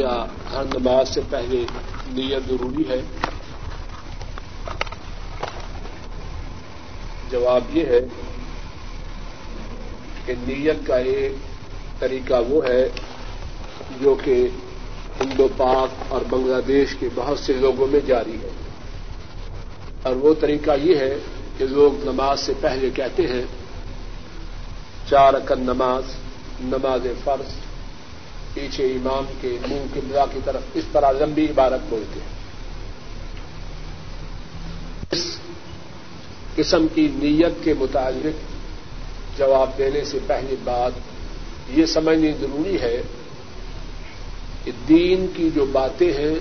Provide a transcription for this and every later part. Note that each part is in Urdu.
کیا ہر نماز سے پہلے نیت ضروری ہے؟ جواب یہ ہے کہ نیت کا ایک طریقہ وہ ہے جو کہ ہندو پاک اور بنگلہ دیش کے بہت سے لوگوں میں جاری ہے۔ اور وہ طریقہ یہ ہے کہ لوگ نماز سے پہلے کہتے ہیں، چار اکن نماز نماز فرض پیچھے امام کے منہ کے بلا کی طرف اس طرح لمبی عبارت بولتے ہیں۔ اس قسم کی نیت کے متعلق جواب دینے سے پہلی بات یہ سمجھنی ضروری ہے کہ دین کی جو باتیں ہیں،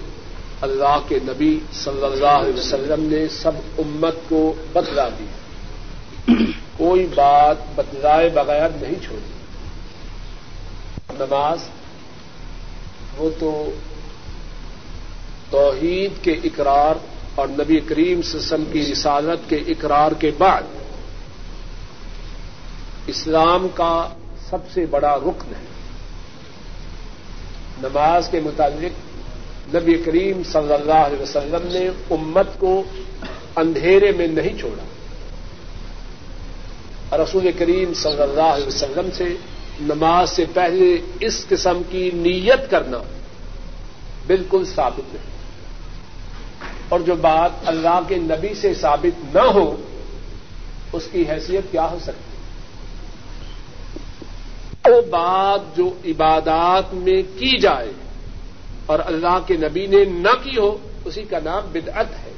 اللہ کے نبی صلی اللہ علیہ وسلم نے سب امت کو بتلا دی۔ کوئی بات بتلائے بغیر نہیں چھوڑی۔ نماز وہ تو توحید کے اقرار اور نبی کریم سسم کی رسالت کے اقرار کے بعد اسلام کا سب سے بڑا رکن ہے۔ نماز کے متعلق نبی کریم صلی اللہ علیہ وسلم نے امت کو اندھیرے میں نہیں چھوڑا۔ رسول کریم صلی اللہ علیہ وسلم سے نماز سے پہلے اس قسم کی نیت کرنا بالکل ثابت نہیں۔ اور جو بات اللہ کے نبی سے ثابت نہ ہو، اس کی حیثیت کیا ہو سکتی؟ وہ بات جو عبادات میں کی جائے اور اللہ کے نبی نے نہ کی ہو، اسی کا نام بدعت ہے۔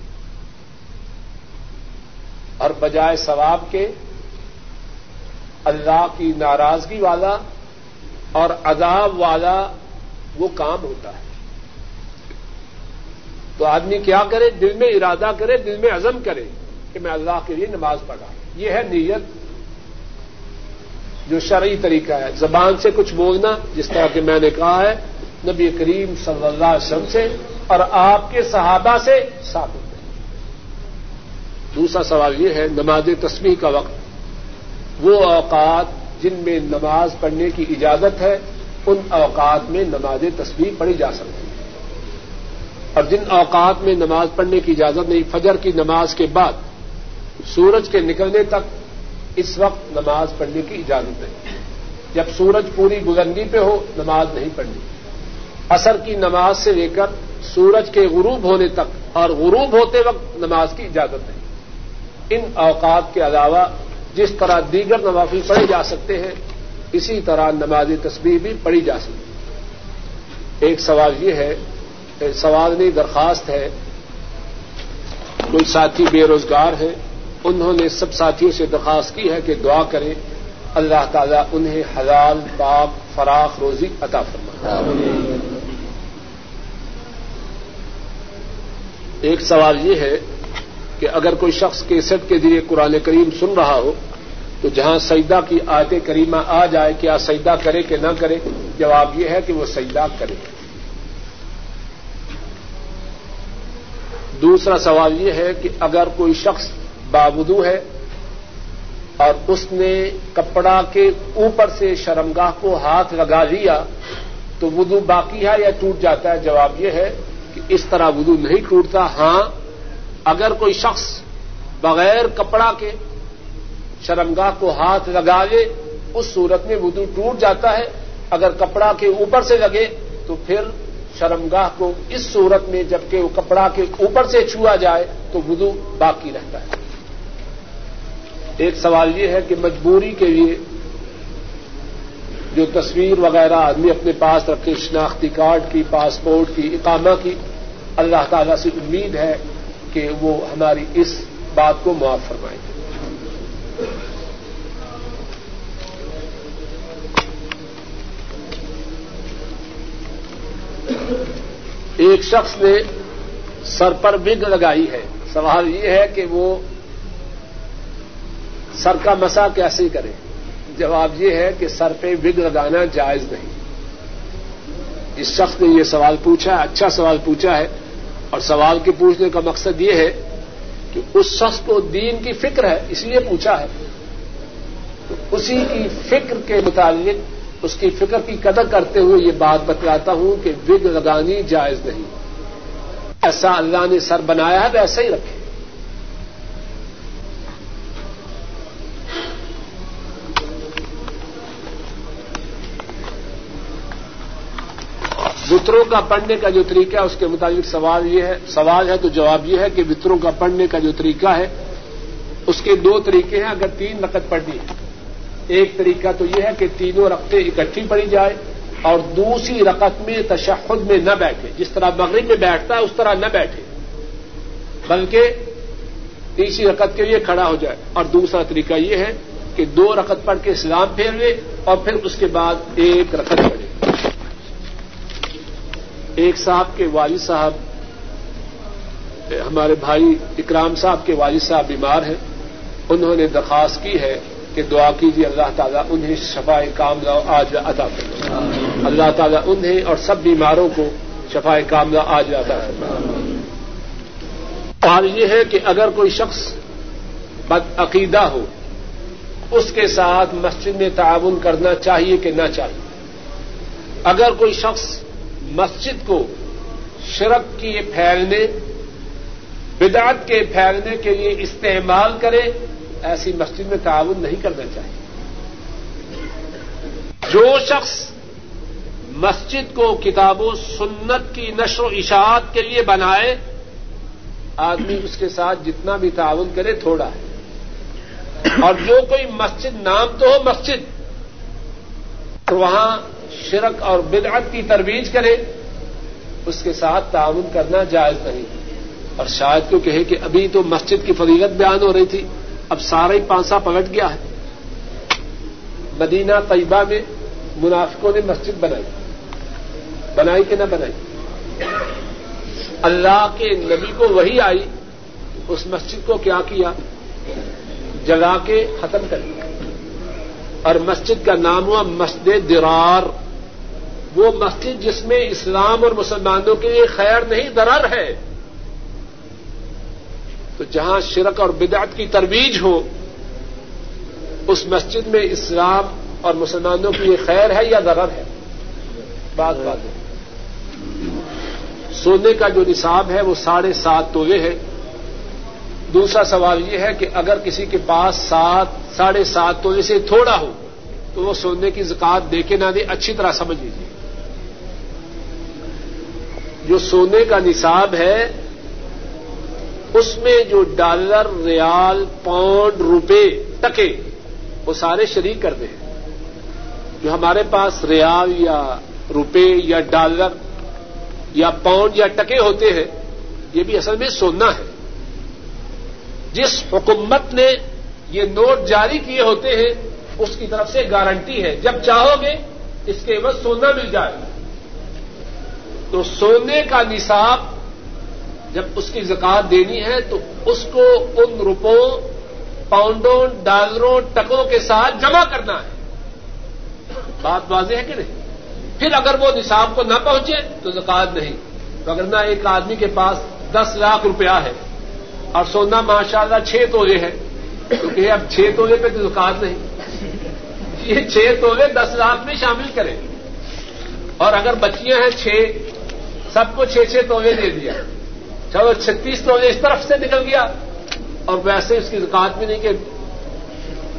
اور بجائے ثواب کے اللہ کی ناراضگی والا اور عذاب والا وہ کام ہوتا ہے۔ تو آدمی کیا کرے؟ دل میں ارادہ کرے، دل میں عزم کرے کہ میں اللہ کے لیے نماز پڑھا۔ یہ ہے نیت۔ جو شرعی طریقہ ہے۔ زبان سے کچھ بولنا، جس طرح کہ میں نے کہا ہے، نبی کریم صلی اللہ علیہ وسلم سے اور آپ کے صحابہ سے ثابت ہے۔ دوسرا سوال یہ ہے، نماز تسمیح کا وقت۔ وہ اوقات جن میں نماز پڑھنے کی اجازت ہے، ان اوقات میں نماز تصویر پڑھی جا سکتی ہے اور جن اوقات میں نماز پڑھنے کی اجازت نہیں، فجر کی نماز کے بعد، سورج کے نکلنے تک اس وقت نماز پڑھنے کی اجازت نہیں۔ جب سورج پوری بلندی پہ ہو، نماز نہیں پڑھنی۔ اثر کی نماز سے لے کر سورج کے غروب ہونے تک اور غروب ہوتے وقت نماز کی اجازت نہیں۔ ان اوقات کے علاوہ جس طرح دیگر نوافل پڑھے جا سکتے ہیں اسی طرح نماز تصویر بھی پڑھی جا سکتی ایک سوال یہ ہے سوال نہیں درخواست ہے۔ کوئی ساتھی بے روزگار ہیں انہوں نے سب ساتھیوں سے درخواست کی ہے کہ دعا کریں۔ اللہ تعالیٰ انہیں حلال پاک فراخ روزی عطا فرما ایک سوال یہ ہے کہ اگر کوئی شخص کیسٹ کے ذریعے قرآن کریم سن رہا ہو، تو جہاں سجدہ کی آیت کریمہ آ جائے، کیا سجدہ کرے کہ نہ کرے؟ جواب یہ ہے کہ وہ سجدہ کرے۔ دوسرا سوال یہ ہے کہ اگر کوئی شخص بابدو ہے اور اس نے کپڑا کے اوپر سے شرمگاہ کو ہاتھ لگا لیا، تو وضو باقی ہے یا ٹوٹ جاتا ہے؟ جواب یہ ہے کہ اس طرح وضو نہیں ٹوٹتا۔ ہاں اگر کوئی شخص بغیر کپڑا کے شرمگاہ کو ہاتھ لگا لے اس صورت میں وضو ٹوٹ جاتا ہے۔ اگر کپڑا کے اوپر سے لگے تو پھر شرمگاہ کو اس صورت میں جبکہ وہ کپڑا کے اوپر سے چھوا جائے تو وضو باقی رہتا ہے۔ ایک سوال یہ ہے کہ مجبوری کے لیے جو تصویر وغیرہ آدمی اپنے پاس رکھے، شناختی کارڈ کی، پاسپورٹ کی، اقامہ کی، اللہ تعالی سے امید ہے کہ وہ ہماری اس بات کو معاف فرمائیں گے ایک شخص نے سر پر بگ لگائی ہے۔ سوال یہ ہے کہ وہ سر کا مسا کیسے کرے؟ جواب یہ ہے کہ سر پہ بگ لگانا جائز نہیں۔ اس شخص نے یہ سوال پوچھا اچھا سوال پوچھا ہے۔ اور سوال کے پوچھنے کا مقصد یہ ہے کہ اس شخص کو دین کی فکر ہے، اس لیے پوچھا ہے۔ تو اسی کی فکر کے متعلق، اس کی فکر کی قدر کرتے ہوئے یہ بات بتلاتا ہوں کہ وگ لگانی جائز نہیں۔ ایسا اللہ نے سر بنایا ہے، ویسا ہی رکھے۔ وطروں کا پڑھنے کا جو طریقہ ہے، اس کے مطابق سوال یہ ہے، سوال ہے تو جواب یہ ہے کہ وطروں کا پڑھنے کا جو طریقہ ہے، اس کے دو طریقے ہیں اگر تین رقط پڑھنی ہے۔ ایک طریقہ تو یہ ہے کہ تینوں رقطیں اکٹھی پڑی جائے اور دوسری رقط میں تشخد میں نہ بیٹھے۔ جس طرح مغرب میں بیٹھتا ہے، اس طرح نہ بیٹھے۔ بلکہ تیسری رقط کے لیے کھڑا ہو جائے۔ اور دوسرا طریقہ یہ ہے کہ دو رقط پڑھ کے اسلام پھیر لے اور پھر اس کے بعد ایک رقط پڑھے۔ ایک صاحب کے والد صاحب، ہمارے بھائی اکرام صاحب کے والد صاحب بیمار ہیں۔ انہوں نے درخواست کی ہے کہ دعا کیجیے اللہ تعالیٰ انہیں شفا کام آج ادا کر اللہ تعالیٰ انہیں اور سب بیماروں کو شفا کام آج ادا کر اور یہ ہے کہ اگر کوئی شخص بد عقیدہ ہو، اس کے ساتھ مسجد میں تعاون کرنا چاہیے کہ نہ چاہیے۔ اگر کوئی شخص مسجد کو شرک کی پھیلنے، بدعت کے پھیلنے کے لیے استعمال کرے، ایسی مسجد میں تعاون نہیں کرنا چاہیے۔ جو شخص مسجد کو کتاب و سنت کی نشر و اشاعت کے لیے بنائے، آدمی اس کے ساتھ جتنا بھی تعاون کرے، تھوڑا ہے۔ اور جو کوئی مسجد، نام تو ہو مسجد، تو وہاں شرک اور بدعت کی ترویج کرے، اس کے ساتھ تعاون کرنا جائز نہیں۔ اور شاید کیوں کہے کہ ابھی تو مسجد کی فضیلت بیان ہو رہی تھی، اب سارا ہی پانسا پلٹ گیا ہے۔ مدینہ طیبہ میں منافقوں نے مسجد بنائی۔ بنائی کہ نہ بنائی۔ اللہ کے نبی کو وہی آئی، اس مسجد کو کیا کیا؟ جگا کے ختم کر دیا اور مسجد کا نام ہوا مسجد درار۔ وہ مسجد جس میں اسلام اور مسلمانوں کے لیے خیر نہیں درار ہے۔ تو جہاں شرک اور بدعت کی ترویج ہو، اس مسجد میں اسلام اور مسلمانوں کی یہ خیر ہے یا ضرر ہے؟ بات بات۔ ہے سونے کا جو نصاب ہے، وہ ساڑھے سات تولے ہے۔ دوسرا سوال یہ ہے کہ اگر کسی کے پاس سات، ساڑھے سات تولے سے تھوڑا ہو، تو وہ سونے کی زکات دے کے نہ دے، اچھی طرح سمجھ لیجیے۔ جو سونے کا نصاب ہے، اس میں جو ڈالر، ریال، پاؤنڈ، روپے ٹکے، وہ سارے شریک کرتے ہیں۔ جو ہمارے پاس ریال یا روپے یا ڈالر یا پاؤنڈ یا ٹکے ہوتے ہیں، یہ بھی اصل میں سونا ہے۔ جس حکومت نے یہ نوٹ جاری کیے ہوتے ہیں، اس کی طرف سے گارنٹی ہے۔ جب چاہو گے، اس کے عوض سونا مل جائے۔ تو سونے کا نصاب جب اس کی زکات دینی ہے، تو اس کو ان روپوں، پاؤنڈوں، ڈالروں، ٹکوں کے ساتھ جمع کرنا ہے۔ بات واضح ہے کہ نہیں؟ پھر اگر وہ نصاب کو نہ پہنچے، تو زکات نہیں۔ اگر نہ ایک آدمی کے پاس دس لاکھ روپیہ ہے اور سونا ماشاء اللہ چھ تولے ہے کیونکہ اب چھ تولے پہ تو زکات نہیں۔ یہ چھ تولے دس لاکھ میں شامل کریں۔ اور اگر بچیاں ہیں چھ، سب کو چھ چھ تولے دے دیا۔ چلو چھتیس تو اس طرف سے نکل گیا، اور ویسے اس کی زکات بھی نہیں کہ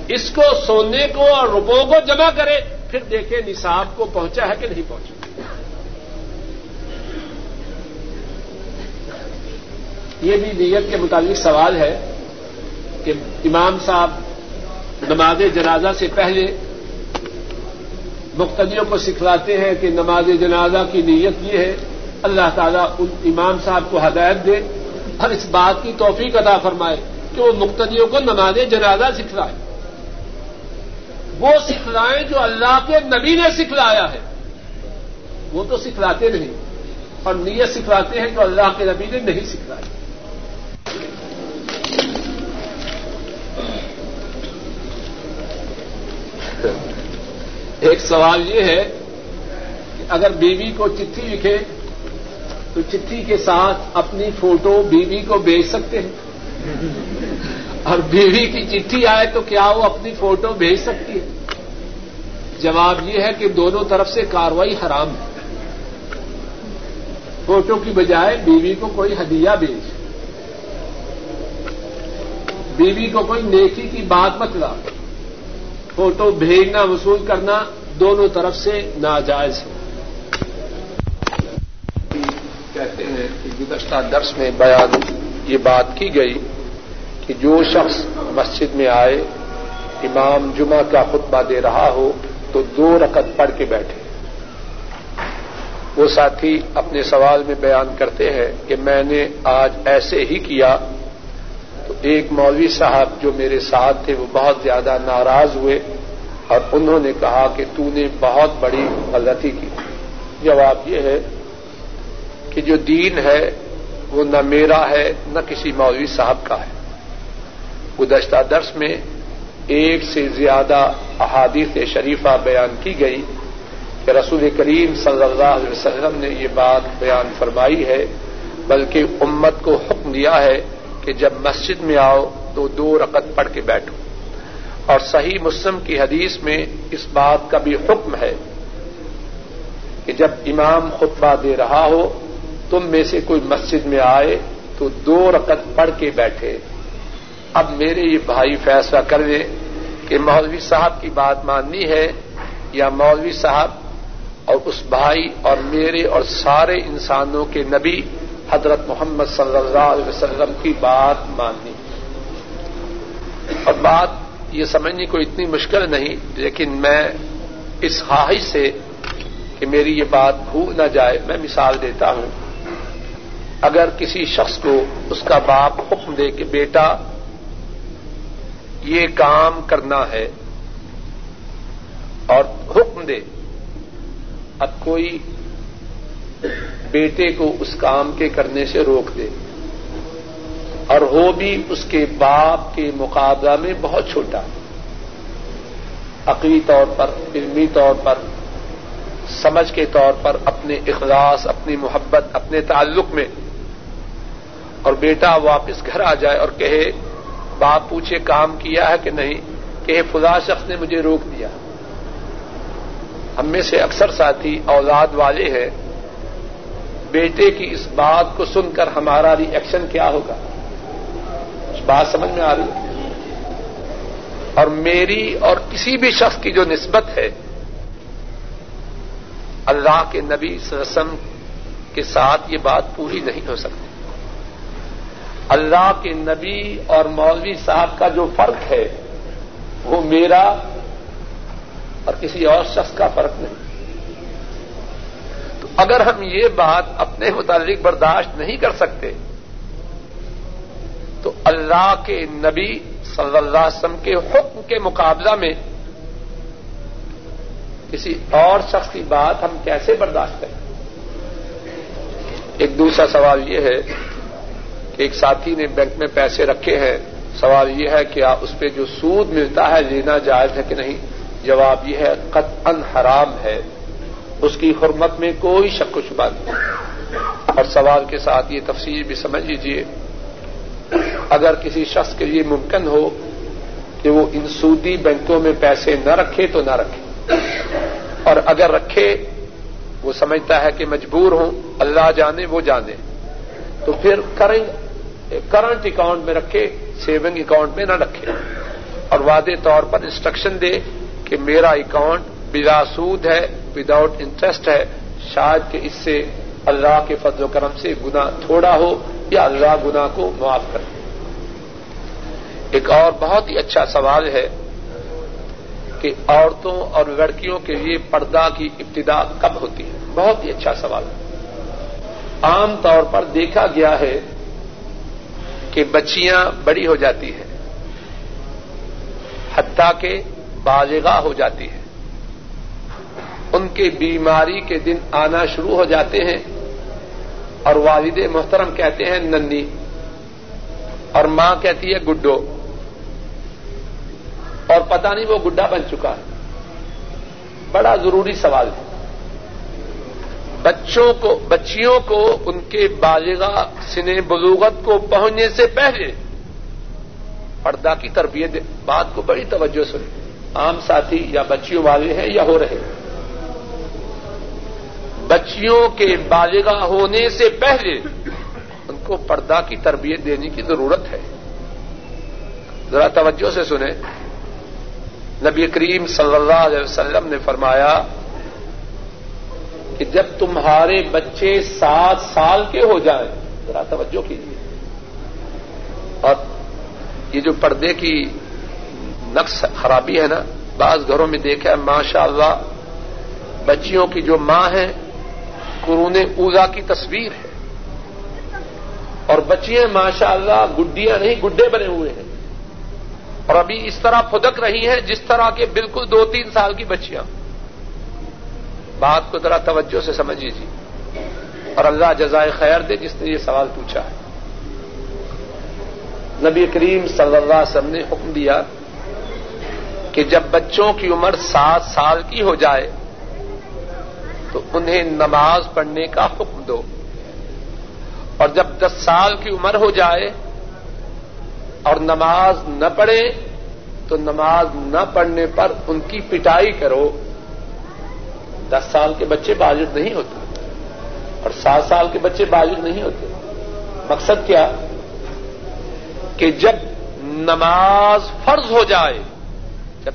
اس کو سونے کو اور روپوں کو جمع کرے پھر دیکھیں نصاب کو پہنچا ہے کہ نہیں پہنچا۔ یہ بھی نیت کے متعلق سوال ہے کہ امام صاحب نماز جنازہ سے پہلے مختلفوں کو سکھلاتے ہیں کہ نماز جنازہ کی نیت یہ ہے، اللہ تعالیٰ ان امام صاحب کو ہدایت دے اور اس بات کی توفیق ادا فرمائے کہ وہ مقتدیوں کو نماز جنازہ سکھلائے۔ وہ سکھلائیں جو اللہ کے نبی نے سکھلایا ہے۔ وہ تو سکھلاتے نہیں اور نیت سکھلاتے ہیں جو اللہ کے نبی نے نہیں سکھلایا ایک سوال یہ ہے کہ اگر بیوی کو چٹھی لکھے، تو چٹھی کے ساتھ اپنی فوٹو بیوی کو بھیج سکتے ہیں؟ اور بیوی کی چٹھی آئے تو کیا وہ اپنی فوٹو بھیج سکتی ہے؟ جواب یہ ہے کہ دونوں طرف سے کاروائی حرام ہے۔ فوٹو کی بجائے بیوی کو کوئی ہدیہ بھیج۔ بیوی کو کوئی نیکی کی بات بتلا فوٹو بھیجنا، وصول کرنا دونوں طرف سے ناجائز ہے۔ کہتے ہیں کہ گزشتہ درس میں بیان یہ بات کی گئی کہ جو شخص مسجد میں آئے، امام جمعہ کا خطبہ دے رہا ہو، تو دو رقط پڑھ کے بیٹھے۔ وہ ساتھی اپنے سوال میں بیان کرتے ہیں کہ میں نے آج ایسے ہی کیا ایک مولوی صاحب جو میرے ساتھ تھے، وہ بہت زیادہ ناراض ہوئے اور انہوں نے کہا کہ تو نے بہت بڑی غلطی کی۔ جواب یہ ہے کہ جو دین ہے، وہ نہ میرا ہے، نہ کسی مولوی صاحب کا ہے۔ گزشتہ درس میں ایک سے زیادہ احادیث شریفہ بیان کی گئی کہ رسول کریم صلی اللہ علیہ وسلم نے یہ بات بیان فرمائی ہے، بلکہ امت کو حکم دیا ہے کہ جب مسجد میں آؤ تو دو رقط پڑھ کے بیٹھو۔ اور صحیح مسلم کی حدیث میں اس بات کا بھی حکم ہے کہ جب امام خطبہ دے رہا ہو، تم میں سے کوئی مسجد میں آئے تو دو رقط پڑھ کے بیٹھے۔ اب میرے یہ بھائی فیصلہ کر دیں کہ مولوی صاحب کی بات ماننی ہے یا مولوی صاحب اور اس بھائی اور میرے اور سارے انسانوں کے نبی حضرت محمد صلی اللہ علیہ وسلم کی بات ماننی۔ اور بات یہ سمجھنی کوئی اتنی مشکل نہیں، لیکن میں اس خواہش سے کہ میری یہ بات بھول نہ جائے، میں مثال دیتا ہوں۔ اگر کسی شخص کو اس کا باپ حکم دے کہ بیٹا، یہ کام کرنا ہے اور حکم دے، اب کوئی بیٹے کو اس کام کے کرنے سے روک دے۔ اور وہ بھی اس کے باپ کے مقابلہ میں بہت چھوٹا۔ عقلی طور پر، علمی طور پر، سمجھ کے طور پر اپنے اخلاص، اپنی محبت، اپنے تعلق میں۔ اور بیٹا واپس گھر آ جائے اور کہے، باپ پوچھے، کام کیا ہے کہ نہیں؟ کہ فضا شخص نے مجھے روک دیا۔ ہم میں سے اکثر ساتھی اولاد والے ہیں۔ بیٹے کی اس بات کو سن کر ہمارا ری ایکشن کیا ہوگا؟ بات سمجھ میں آ رہی ہے؟ اور میری اور کسی بھی شخص کی جو نسبت ہے، اللہ کے نبی رسم کے ساتھ یہ بات پوری نہیں ہو سکتی۔ اللہ کے نبی اور مولوی صاحب کا جو فرق ہے، وہ میرا اور کسی اور شخص کا فرق نہیں۔ اگر ہم یہ بات اپنے متعلق برداشت نہیں کر سکتے، تو اللہ کے نبی صلی اللہ علیہ وسلم کے حکم کے مقابلہ میں کسی اور شخص کی بات ہم کیسے برداشت کریں؟ ایک دوسرا سوال یہ ہے کہ ایک ساتھی نے بینک میں پیسے رکھے ہیں، سوال یہ ہے کہ اس پہ جو سود ملتا ہے لینا جائز ہے کہ نہیں؟ جواب یہ ہے، قطعا حرام ہے۔ اس کی حرمت میں کوئی شک و شبہ نہیں۔ اور سوال کے ساتھ یہ تفصیل بھی سمجھ لیجیے اگر کسی شخص کے لیے ممکن ہو کہ وہ ان سودی بینکوں میں پیسے نہ رکھے تو نہ رکھے۔ اور اگر رکھے، وہ سمجھتا ہے کہ مجبور ہوں، اللہ جانے وہ جانے۔ تو پھر کرنٹ اکاؤنٹ میں رکھے، سیونگ اکاؤنٹ میں نہ رکھے۔ اور واضح طور پر انسٹرکشن دے کہ میرا اکاؤنٹ بلا سود ہے وداؤٹ انٹرسٹ ہے، شاید کہ اس سے اللہ کے فضل و کرم سے گنا تھوڑا ہو یا اللہ گنا کو معاف کر ایک اور بہت ہی اچھا سوال ہے کہ عورتوں اور لڑکیوں کے لیے پردہ کی ابتدا کب ہوتی ہے؟ بہت ہی اچھا سوال۔ ہے عام طور پر دیکھا گیا ہے کہ بچیاں بڑی ہو جاتی ہیں، حتیٰ کہ بالغاہ ہو جاتی ہے ان کے بیماری کے دن آنا شروع ہو جاتے ہیں اور والد محترم کہتے ہیں، ننی۔ اور ماں کہتی ہے، گڈو۔ اور پتہ نہیں وہ گڈا بن چکا ہے۔ بڑا ضروری سوال ہے۔ بچوں کو، بچیوں کو ان کے بالغا سن بلوغت کو پہنچنے سے پہلے پردہ کی تربیت، بات کو بڑی توجہ سنی عام ساتھی یا بچیوں والے ہیں یا ہو رہے ہیں۔ بچیوں کے بالغا ہونے سے پہلے ان کو پردہ کی تربیت دینے کی ضرورت ہے۔ ذرا توجہ سے سنیں۔ نبی کریم صلی اللہ علیہ وسلم نے فرمایا کہ جب تمہارے بچے سات سال کے ہو جائیں، ذرا توجہ کیجیے۔ اور یہ جو پردے کی نقص خرابی ہے نا، بعض گھروں میں دیکھا ماشاء اللہ بچیوں کی جو ماں ہے قرون اوزا کی تصویر ہے۔ اور بچیاں ماشاء اللہ گڈیاں نہیں، گڈے بنے ہوئے ہیں۔ اور ابھی اس طرح پھدک رہی ہیں جس طرح کے بالکل دو تین سال کی بچیاں۔ بات کو ذرا توجہ سے سمجھ لیجیے اور اللہ جزائے خیر دے جس نے یہ سوال پوچھا ہے۔ نبی کریم صلی اللہ علیہ وسلم نے حکم دیا کہ جب بچوں کی عمر سات سال کی ہو جائے تو انہیں نماز پڑھنے کا حکم دو۔ اور جب دس سال کی عمر ہو جائے اور نماز نہ پڑھے، تو نماز نہ پڑھنے پر ان کی پٹائی کرو۔ دس سال کے بچے بالغ نہیں ہوتے۔ اور سات سال کے بچے بالغ نہیں ہوتے۔ مقصد کیا؟ کہ جب نماز فرض ہو جائے، جب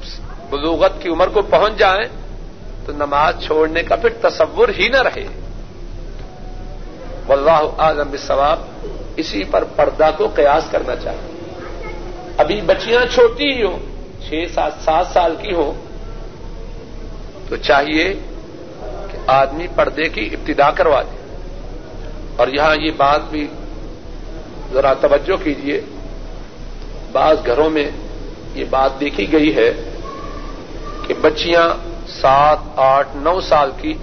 بلوغت کی عمر کو پہنچ جائیں تو نماز چھوڑنے کا پھر تصور ہی نہ رہے۔ واللہ اعظم ثواب اسی پر پردہ کو قیاس کرنا چاہیے۔ ابھی بچیاں چھوٹی ہی ہوں، چھ سات سات سال کی ہوں، تو چاہیے کہ آدمی پردے کی ابتدا کروا دے۔ اور یہاں یہ بات بھی ذرا توجہ کیجیے بعض گھروں میں یہ بات دیکھی گئی ہے کہ بچیاں سات آٹھ نو سال کی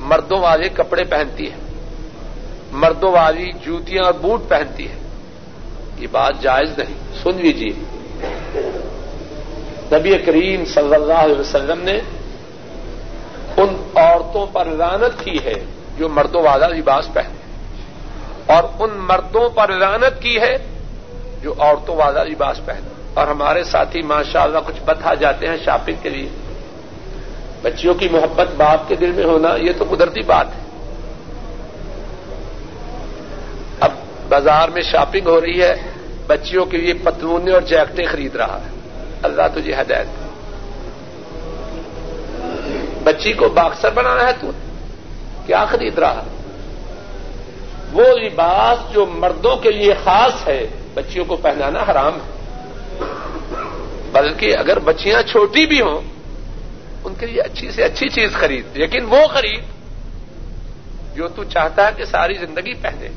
مردوں والے کپڑے پہنتی ہیں مردوں والی جوتیاں اور بوٹ پہنتی ہے۔ یہ بات جائز نہیں۔ سن لیجیے نبی کریم صلی اللہ علیہ وسلم نے ان عورتوں پر رانت کی ہے جو مردوں والا لباس پہنے۔ اور ان مردوں پر رانت کی ہے جو عورتوں والا لباس پہنے۔ اور ہمارے ساتھی ماشاء اللہ کچھ بتا جاتے ہیں شاپنگ کے لیے۔ بچیوں کی محبت باپ کے دل میں ہونا، یہ تو قدرتی بات ہے۔ اب بازار میں شاپنگ ہو رہی ہے، بچیوں کے لیے پتلونے اور جیکٹیں خرید رہا ہے۔ اللہ تجھے ہدایت بچی کو باکسر بنانا ہے تو کیا خرید رہا؟ وہ لباس جو مردوں کے لیے خاص ہے، بچیوں کو پہنانا حرام ہے۔ بلکہ اگر بچیاں چھوٹی بھی ہوں ان کے لیے اچھی سے اچھی چیز خرید۔ لیکن وہ خرید جو تو چاہتا ہے کہ ساری زندگی پہنے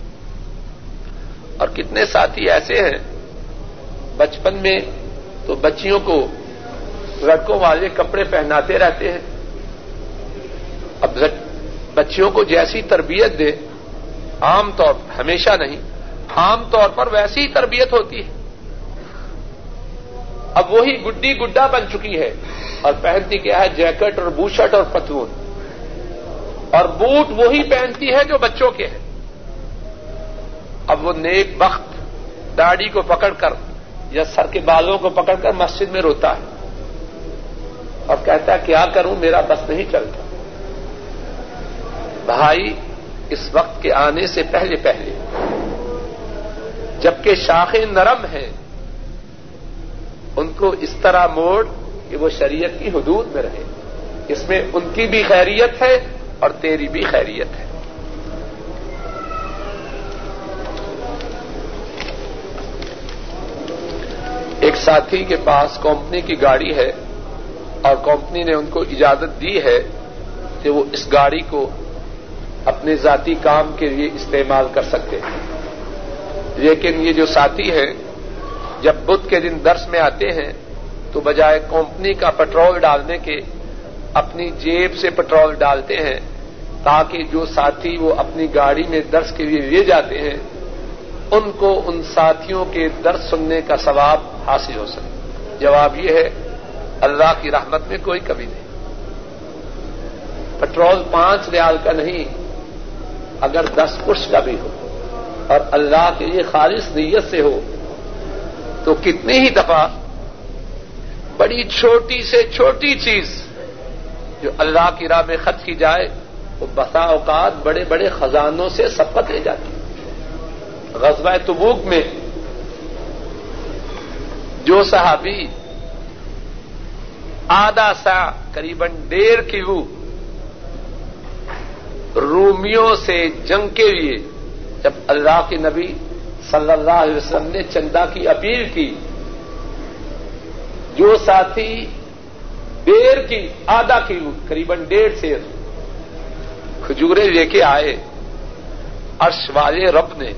اور کتنے ساتھی ایسے ہیں بچپن میں تو بچیوں کو لڑکوں والے کپڑے پہناتے رہتے ہیں۔ اب بچیوں کو جیسی تربیت دے، عام طور پر ہمیشہ نہیں، عام طور پر ویسی ہی تربیت ہوتی ہے۔ اب وہی گڈی گڈا بن چکی ہے اور پہنتی کیا ہے؟ جیکٹ اور بوشٹ اور پتلون۔ اور بوٹ وہی پہنتی ہے جو بچوں کے ہیں۔ اب وہ نیک وقت داڑھی کو پکڑ کر یا سر کے بالوں کو پکڑ کر مسجد میں روتا ہے۔ اور کہتا ہے، کیا کروں؟ میرا بس نہیں چلتا۔ بھائی، اس وقت کے آنے سے پہلے پہلے، جبکہ شاخیں نرم ہیں ان کو اس طرح موڑ کہ وہ شریعت کی حدود میں رہے۔ اس میں ان کی بھی خیریت ہے اور تیری بھی خیریت ہے۔ ایک ساتھی کے پاس کمپنی کی گاڑی ہے اور کمپنی نے ان کو اجازت دی ہے کہ وہ اس گاڑی کو اپنے ذاتی کام کے لیے استعمال کر سکتے۔ ہیں لیکن یہ جو ساتھی ہیں جب بدھ کے دن درس میں آتے ہیں، تو بجائے کمپنی کا پٹرول ڈالنے کے اپنی جیب سے پٹرول ڈالتے ہیں، تاکہ جو ساتھی وہ اپنی گاڑی میں درس کے لیے لے جاتے ہیں، ان کو ان ساتھیوں کے درد سننے کا ثواب حاصل ہو سکے۔ جواب یہ ہے، اللہ کی رحمت میں کوئی کمی نہیں۔ پٹرول پانچ ریال کا نہیں، اگر دس پش کا بھی ہو اور اللہ کے لیے خالص نیت سے ہو تو کتنی ہی دفعہ بڑی چھوٹی سے چھوٹی چیز جو اللہ کی راہ میں خرچ کی جائے، وہ بسا اوقات بڑے بڑے خزانوں سے سبقت لے جاتی۔ غزوہ تبوک میں جو صحابی آدھا سا قریب ڈیڑھ کلو رومیوں سے جنگ کے لیے جب اللہ کے نبی صلی اللہ علیہ وسلم نے چندہ کی اپیل کی۔ جو ساتھی ڈیڑھ کی، آدھا کلو قریب ڈیڑھ سے کھجورے لے کے آئے، عرش والے رب نے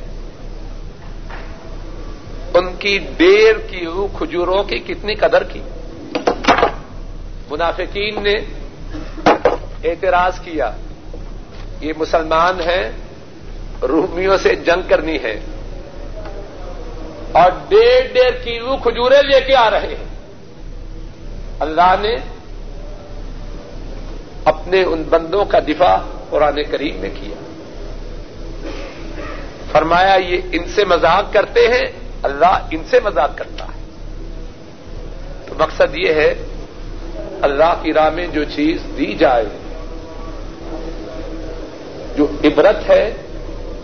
ان کی ڈیڑھ کی کھجوروں کی کتنی قدر کی۔ منافقین نے اعتراض کیا، یہ مسلمان ہیں، رومیوں سے جنگ کرنی ہے۔ اور ڈیڑھ ڈیڑھ کلو کھجورے لے کے آ رہے ہیں۔ اللہ نے اپنے ان بندوں کا دفاع قرآن کریم میں کیا۔ فرمایا، یہ ان سے مذاق کرتے ہیں، اللہ ان سے مذاق کرتا ہے۔ تو مقصد یہ ہے، اللہ کی راہ میں جو چیز دی جائے، جو عبرت ہے،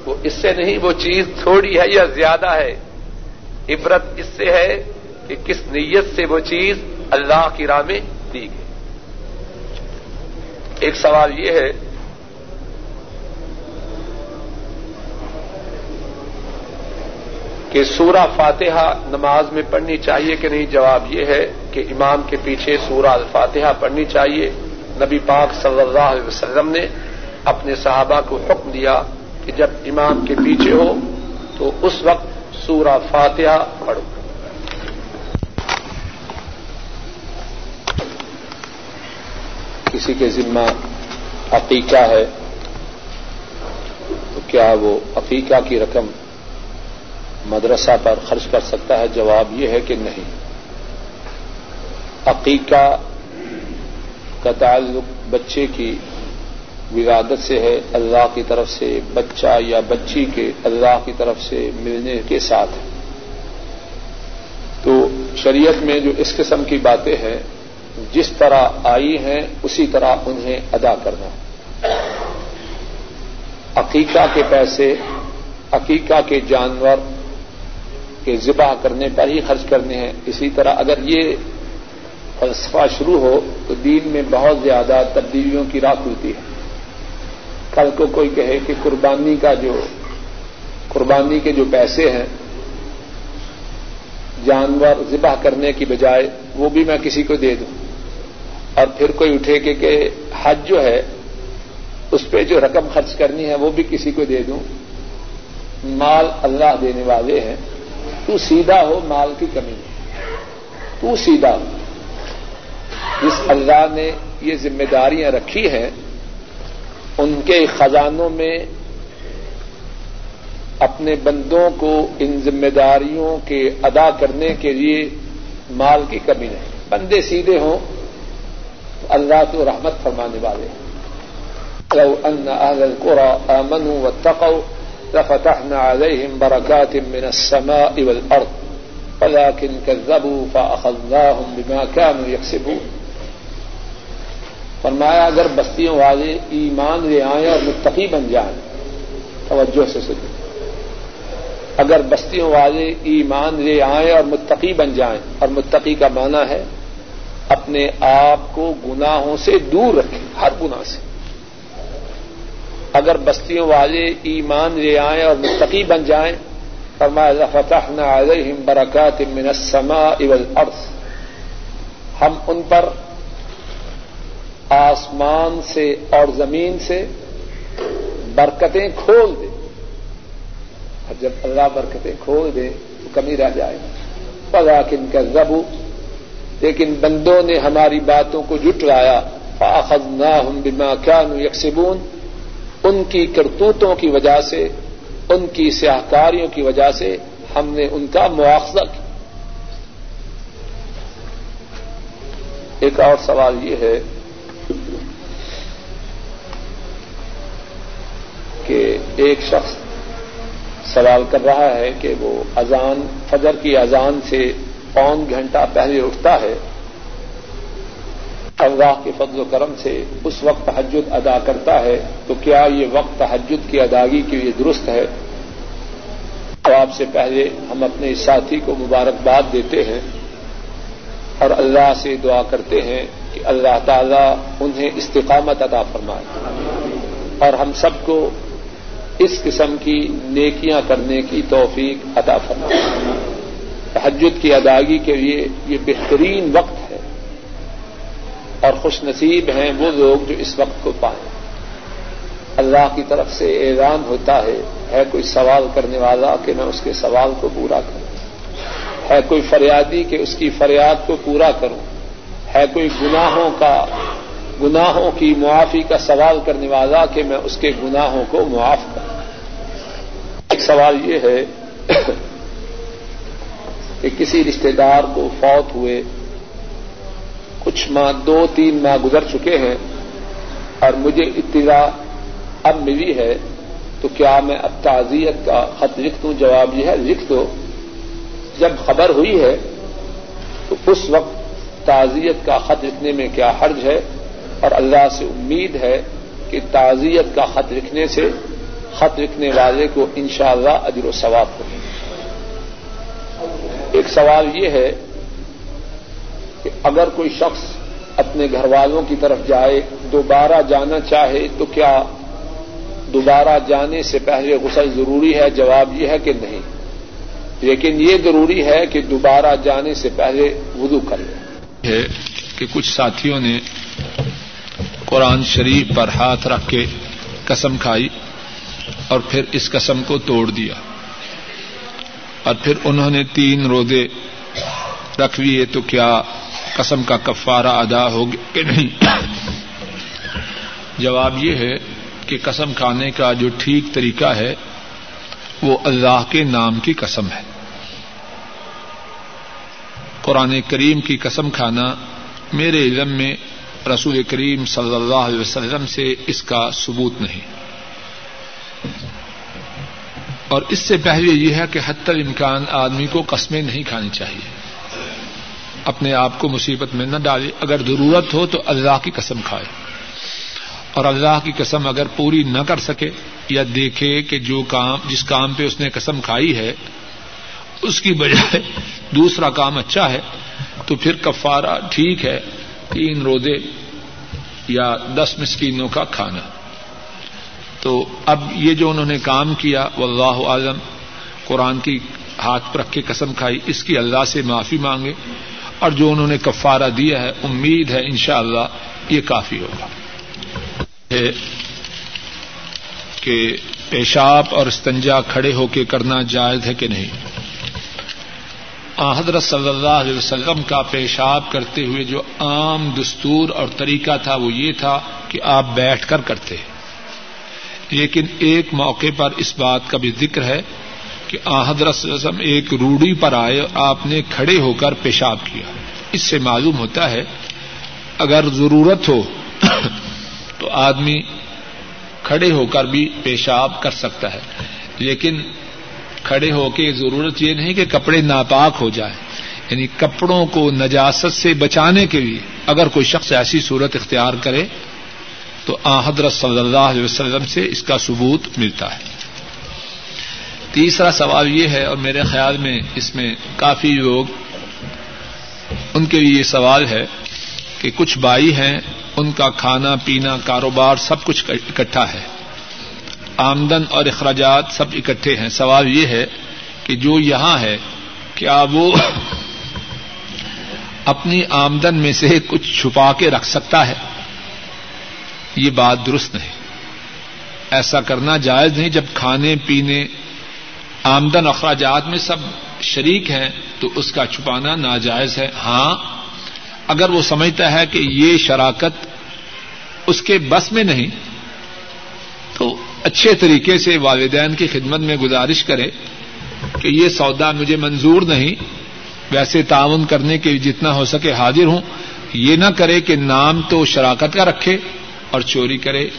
وہ اس سے نہیں، وہ چیز تھوڑی ہے یا زیادہ ہے۔ عبرت اس سے ہے کہ کس نیت سے وہ چیز اللہ کی راہ میں دی گئی۔ ایک سوال یہ ہے کہ سورہ فاتحہ نماز میں پڑھنی چاہیے کہ نہیں؟ جواب یہ ہے کہ امام کے پیچھے سورہ الفاتحہ پڑھنی چاہیے۔ نبی پاک صلی اللہ علیہ وسلم نے اپنے صحابہ کو حکم دیا کہ جب امام کے پیچھے ہو تو اس وقت سورہ فاتحہ پڑھو۔ کسی کے ذمہ عقیقہ ہے، تو کیا وہ عقیقہ کی رقم مدرسہ پر خرچ کر سکتا ہے؟ جواب یہ ہے کہ نہیں۔ عقیقہ کا تعلق بچے کی ولادت سے ہے، اللہ کی طرف سے، بچہ یا بچی کے اللہ کی طرف سے ملنے کے ساتھ تو شریعت میں جو اس قسم کی باتیں ہیں، جس طرح آئی ہیں، اسی طرح انہیں ادا کرنا۔ عقیقہ کے پیسے، عقیقہ کے جانور کے ذبح کرنے پر ہی خرچ کرنے ہیں۔ اسی طرح اگر یہ فلسفہ شروع ہو، تو دین میں بہت زیادہ تبدیلیوں کی راہ کھلتی ہے۔ کل کو کوئی کہے کہ قربانی کا جو قربانی کے جو پیسے ہیں، جانور ذبح کرنے کی بجائے وہ بھی میں کسی کو دے دوں۔ اور پھر کوئی اٹھے کہ کہ حج جو ہے، اس پہ جو رقم خرچ کرنی ہے وہ بھی کسی کو دے دوں۔ مال اللہ دینے والے ہیں۔ تو سیدھا ہو، مال کی کمی۔ تو سیدھا ہو۔ جس اللہ نے یہ ذمہ داریاں رکھی ہیں۔ ان کے خزانوں میں اپنے بندوں کو ان ذمہ داریوں کے ادا کرنے کے لیے مال کی کمی نہیں۔ بندے سیدھے ہوں، اللہ تو رحمت فرمانے والے ہیں۔ لو ان اهل القرى امنوا واتقوا لفتحنا عليهم بركات من السماء والارض ولكن كذبوا فاخذناهم بما كانوا يكسبون فرمایا اگر بستیوں والے ایمان لے آئیں اور متقی بن جائیں، توجہ سے سنیں اگر بستیوں والے ایمان لے آئیں اور متقی بن جائیں، اور متقی کا معنی ہے اپنے آپ کو گناہوں سے دور رکھیں، ہر گناہ سے۔ اگر بستیوں والے ایمان لے آئیں اور متقی بن جائیں، فرمایا فتحنا علیہم برکات من السماء والارض ہم ان پر آسمان سے اور زمین سے برکتیں کھول دیں اور جب اللہ برکتیں کھول دے تو کمی رہ جائے پگا کن کا زبو لیکن بندوں نے ہماری باتوں کو جٹلایا فاخذ نہ ہم بما کیا یکسبون، ان کی کرتوتوں کی وجہ سے، ان کی سیاہکاریوں کی وجہ سے ہم نے ان کا مواخذہ کیا۔ ایک اور سوال یہ ہے کہ ایک شخص سوال کر رہا ہے کہ وہ اذان، فجر کی اذان سے پون گھنٹہ پہلے اٹھتا ہے، اللہ کے فضل و کرم سے اس وقت تحجد ادا کرتا ہے، تو کیا یہ وقت تحجد کی ادائیگی کے لیے درست ہے؟ تو آپ سے پہلے ہم اپنے ساتھی کو مبارکباد دیتے ہیں اور اللہ سے دعا کرتے ہیں کہ اللہ تعالی انہیں استقامت عطا فرمائے۔ اور ہم سب کو اس قسم کی نیکیاں کرنے کی توفیق عطا فرمائے تحجد کی ادائیگی کے لیے یہ بہترین وقت ہے۔ اور خوش نصیب ہیں وہ لوگ جو اس وقت کو پائیں۔ اللہ کی طرف سے اعلان ہوتا ہے ہے کوئی سوال کرنے والا کہ میں اس کے سوال کو پورا کروں؟ ہے کوئی فریادی کہ اس کی فریاد کو پورا کروں؟ ہے کوئی گناہوں کا گناہوں کی معافی کا سوال کرنے والا کہ میں اس کے گناہوں کو معاف کروں۔ ایک سوال یہ ہے کہ کسی رشتے دار کو فوت ہوئے کچھ ماہ، دو، تین ماہ گزر چکے ہیں اور مجھے اطلاع اب ملی ہے، تو کیا میں اب تعزیت کا خط لکھ دوں؟ جواب یہ ہے، لکھ دو۔ جب خبر ہوئی ہے تو اس وقت تعزیت کا خط لکھنے میں کیا حرج ہے؟ اور اللہ سے امید ہے کہ تعزیت کا خط لکھنے سے خط لکھنے والے کو انشاءاللہ اللہ اجر و ثواب ہو ایک سوال یہ ہے کہ اگر کوئی شخص اپنے گھر والوں کی طرف جائے، دوبارہ جانا چاہے تو کیا دوبارہ جانے سے پہلے غسل ضروری ہے؟ جواب یہ ہے کہ نہیں۔ لیکن یہ ضروری ہے کہ دوبارہ جانے سے پہلے وضو کر لیں ہے کہ کچھ ساتھیوں نے قرآن شریف پر ہاتھ رکھ کے قسم کھائی اور پھر اس قسم کو توڑ دیا اور پھر انہوں نے تین رودے رکھ لیے تو کیا قسم کا کفارہ ادا ہوگا کہ نہیں؟ جواب یہ ہے کہ قسم کھانے کا جو ٹھیک طریقہ ہے وہ اللہ کے نام کی قسم ہے۔ قرآن کریم کی قسم کھانا میرے علم میں رسول کریم صلی اللہ علیہ وسلم سے اس کا ثبوت نہیں۔ اور اس سے پہلے یہ ہے کہ حتی امکان آدمی کو قسمیں نہیں کھانی چاہیے۔ اپنے آپ کو مصیبت میں نہ ڈالے۔ اگر ضرورت ہو تو اللہ کی قسم کھائے۔ اور اللہ کی قسم اگر پوری نہ کر سکے یا دیکھے کہ جو کام، جس کام پہ اس نے قسم کھائی ہے، اس کی بجائے دوسرا کام اچھا ہے، تو پھر کفارہ ٹھیک ہے۔ تین روزے یا دس مسکینوں کا کھانا۔ تو اب یہ جو انہوں نے کام کیا وہ اللہ عالم قرآن کی ہاتھ پر رکھ کے قسم کھائی، اس کی اللہ سے معافی مانگے اور جو انہوں نے کفارہ دیا ہے، امید ہے انشاءاللہ اللہ یہ کافی ہوگا۔ کہ پیشاب اور استنجا کھڑے ہو کے کرنا جائز ہے کہ نہیں؟ حضرت صلی اللہ علیہ وسلم کا پیشاب کرتے ہوئے جو عام دستور اور طریقہ تھا وہ یہ تھا کہ آپ بیٹھ کر کرتے لیکن ایک موقع پر اس بات کا بھی ذکر ہے کہ حضرت صلی اللہ علیہ وسلم ایک روڑی پر آئے اور آپ نے کھڑے ہو کر پیشاب کیا۔ اس سے معلوم ہوتا ہے، اگر ضرورت ہو تو آدمی کھڑے ہو کر بھی پیشاب کر سکتا ہے۔ لیکن کھڑے ہو کے ضرورت یہ نہیں کہ کپڑے ناپاک ہو جائیں۔ یعنی کپڑوں کو نجاست سے بچانے کے لیے اگر کوئی شخص ایسی صورت اختیار کرے تو آ حضرت صلی اللہ علیہ وسلم سے اس کا ثبوت ملتا ہے۔ تیسرا سوال یہ ہے اور میرے خیال میں اس میں کافی لوگ ان کے لیے یہ سوال ہے کہ کچھ بائی ہیں، ان کا کھانا پینا، کاروبار، سب کچھ اکٹھا ہے۔ آمدن اور اخراجات سب اکٹھے ہیں۔ سوال یہ ہے کہ جو یہاں ہے، کیا وہ اپنی آمدن میں سے کچھ چھپا کے رکھ سکتا ہے؟ یہ بات درست نہیں۔ ایسا کرنا جائز نہیں۔ جب کھانے، پینے، آمدن، اخراجات میں سب شریک ہیں، تو اس کا چھپانا ناجائز ہے۔ ہاں اگر وہ سمجھتا ہے کہ یہ شراکت اس کے بس میں نہیں، تو اچھے طریقے سے والدین کی خدمت میں گزارش کرے کہ یہ سودا مجھے منظور نہیں، ویسے تعاون کرنے کے جتنا ہو سکے حاضر ہوں۔ یہ نہ کرے کہ نام تو شراکت کا رکھے اور چوری کرے۔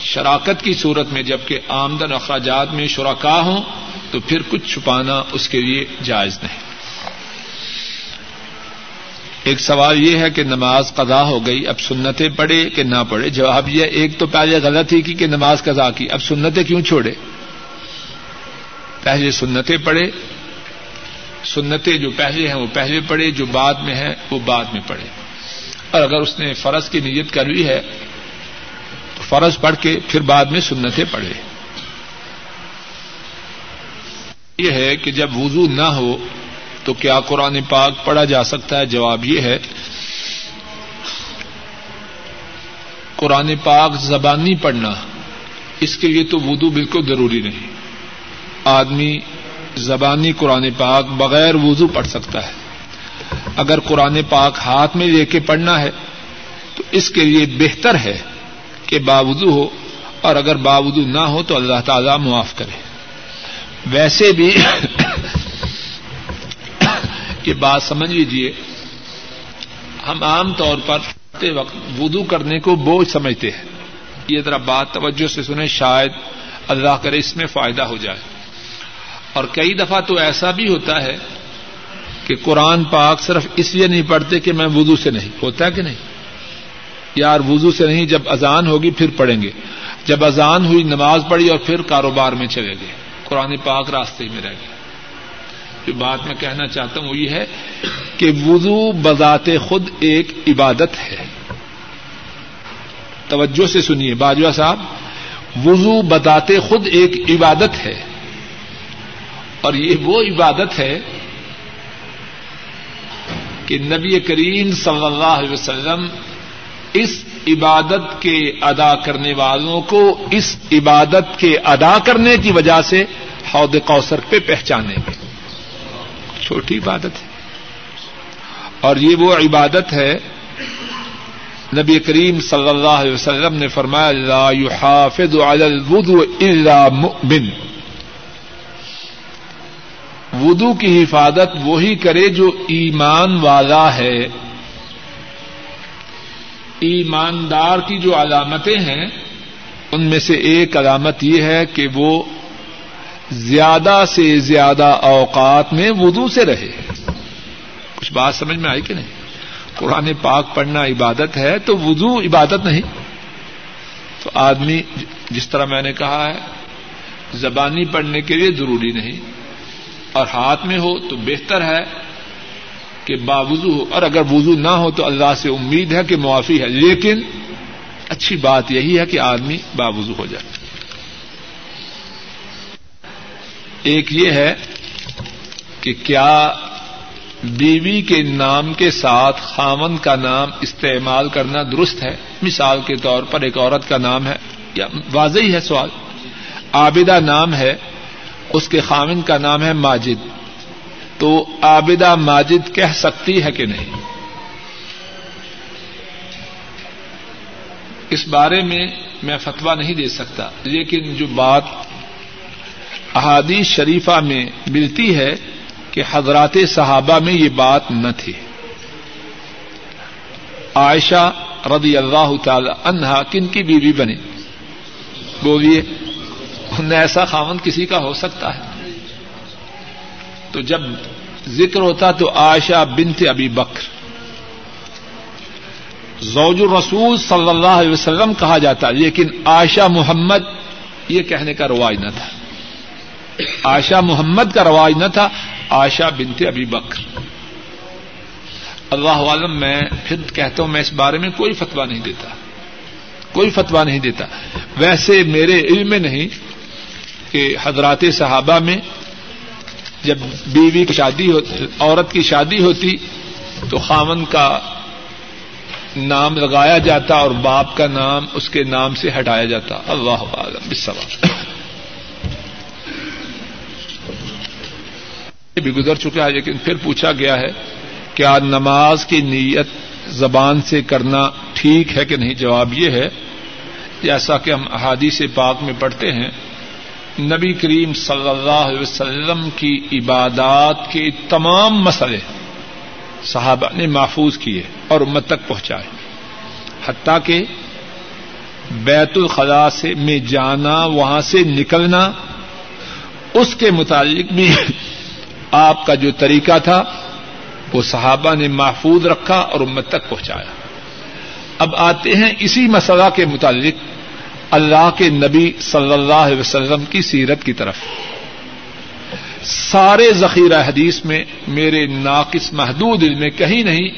شراکت کی صورت میں جبکہ آمدن اخراجات میں شرکا ہوں تو پھر کچھ چھپانا اس کے لیے جائز نہیں۔ ایک سوال یہ ہے کہ نماز قضا ہو گئی، اب سنتیں پڑھے کہ نہ پڑھے؟ جواب یہ ایک تو پہلے غلط ہی کی کہ نماز قضا کی، اب سنتیں کیوں چھوڑے؟ پہلے سنتیں پڑھے، سنتیں جو پہلے ہیں وہ پہلے پڑھے، جو بعد میں ہیں وہ بعد میں پڑھے۔ اور اگر اس نے فرض کی نیت کر لی ہے، تو فرض پڑھ کے پھر بعد میں سنتیں پڑھے۔ یہ ہے کہ جب وضو نہ ہو تو کیا قرآن پاک پڑھا جا سکتا ہے؟ جواب یہ ہے، قرآن پاک زبانی پڑھنا اس کے لیے تو وضو بالکل ضروری نہیں۔ آدمی زبانی قرآن پاک بغیر وضو پڑھ سکتا ہے۔ اگر قرآن پاک ہاتھ میں لے کے پڑھنا ہے، تو اس کے لیے بہتر ہے کہ باوضو ہو، اور اگر باوضو نہ ہو تو اللہ تعالی معاف کرے۔ ویسے بھی یہ بات سمجھ لیجیے ہم عام طور پر وقت وضو کرنے کو بوجھ سمجھتے ہیں۔ یہ ذرا بات توجہ سے سنیں، شاید اللہ کرے اس میں فائدہ ہو جائے۔ اور کئی دفعہ تو ایسا بھی ہوتا ہے کہ قرآن پاک صرف اس لیے نہیں پڑھتے کہ میں وضو سے نہیں، ہوتا ہے کہ نہیں؟ یار وضو سے نہیں، جب اذان ہوگی پھر پڑھیں گے۔ جب اذان ہوئی، نماز پڑھی اور پھر کاروبار میں چلے گئے۔ قرآن پاک راستے میں رہ گئے جو بات میں کہنا چاہتا ہوں وہ یہ ہے کہ وضو بذات خود ایک عبادت ہے۔ توجہ سے سنیے باجوا صاحب، وضو بذات خود ایک عبادت ہے۔ اور یہ وہ عبادت ہے کہ نبی کریم صلی اللہ علیہ وسلم اس عبادت کے ادا کرنے والوں کو اس عبادت کے ادا کرنے کی وجہ سے حود کوثر پہ پہچانے گے چھوٹی عبادت ہے۔ اور یہ وہ عبادت ہے، نبی کریم صلی اللہ علیہ وسلم نے فرمایا، لا يحافظ على الوضوء الا مؤمن۔ وضو کی حفاظت وہی کرے جو ایمان والا ہے۔ ایماندار کی جو علامتیں ہیں، ان میں سے ایک علامت یہ ہے کہ وہ زیادہ سے زیادہ اوقات میں وضو سے رہے۔ کچھ بات سمجھ میں آئی کہ نہیں؟ قرآن پاک پڑھنا عبادت ہے تو وضو عبادت نہیں۔ تو آدمی جس طرح میں نے کہا ہے، زبانی پڑھنے کے لیے ضروری نہیں۔ اور ہاتھ میں ہو تو بہتر ہے کہ باوضو ہو۔ اور اگر وضو نہ ہو تو اللہ سے امید ہے کہ معافی ہے۔ لیکن اچھی بات یہی ہے کہ آدمی باوضو ہو جائے۔ ایک یہ ہے کہ کیا بیوی کے نام کے ساتھ خامن کا نام استعمال کرنا درست ہے؟ مثال کے طور پر ایک عورت کا نام ہے، یا واضح ہے سوال؟ عابدہ نام ہے، اس کے خامن کا نام ہے ماجد۔ تو عابدہ ماجد کہہ سکتی ہے کہ نہیں؟ اس بارے میں میں فتوا نہیں دے سکتا، لیکن جو بات احادیث شریفہ میں ملتی ہے کہ حضرات صحابہ میں یہ بات نہ تھی۔ عائشہ رضی اللہ تعالی عنہا کن کی بیوی بنی؟ بولیے ایسا خامن کسی کا ہو سکتا ہے؟ تو جب ذکر ہوتا تو عائشہ بنت ابی بکر، زوج الرسول صلی اللہ علیہ وسلم کہا جاتا، لیکن عائشہ محمد یہ کہنے کا رواج نہ تھا۔ آشا محمد کا رواج نہ تھا آشا بنتے ابھی بکر۔ اللہ عالم، میں پھر کہتا ہوں، میں اس بارے میں کوئی فتوا نہیں دیتا۔ کوئی فتوا نہیں دیتا۔ ویسے میرے علم میں نہیں کہ حضرات صحابہ میں جب بیوی کی شادی ہوتی عورت کی شادی ہوتی تو خامن کا نام لگایا جاتا اور باپ کا نام اس کے نام سے ہٹایا جاتا۔ اللہ عالم بس بھی گزر چکا ہے، لیکن پھر پوچھا گیا ہے کیا نماز کی نیت زبان سے کرنا ٹھیک ہے کہ نہیں؟ جواب یہ ہے جیسا کہ ہم احادیث پاک میں پڑھتے ہیں، نبی کریم صلی اللہ علیہ وسلم کی عبادات کے تمام مسئلے صحابہ نے محفوظ کیے اور امت تک پہنچائے۔ حتیٰ کہ بیت الخلاء سے میں جانا، وہاں سے نکلنا، اس کے متعلق بھی آپ کا جو طریقہ تھا، وہ صحابہ نے محفوظ رکھا اور امت تک پہنچایا۔ اب آتے ہیں اسی مسئلہ کے متعلق اللہ کے نبی صلی اللہ علیہ وسلم کی سیرت کی طرف۔ سارے ذخیرہ حدیث میں میرے ناقص محدود علم میں کہیں نہیں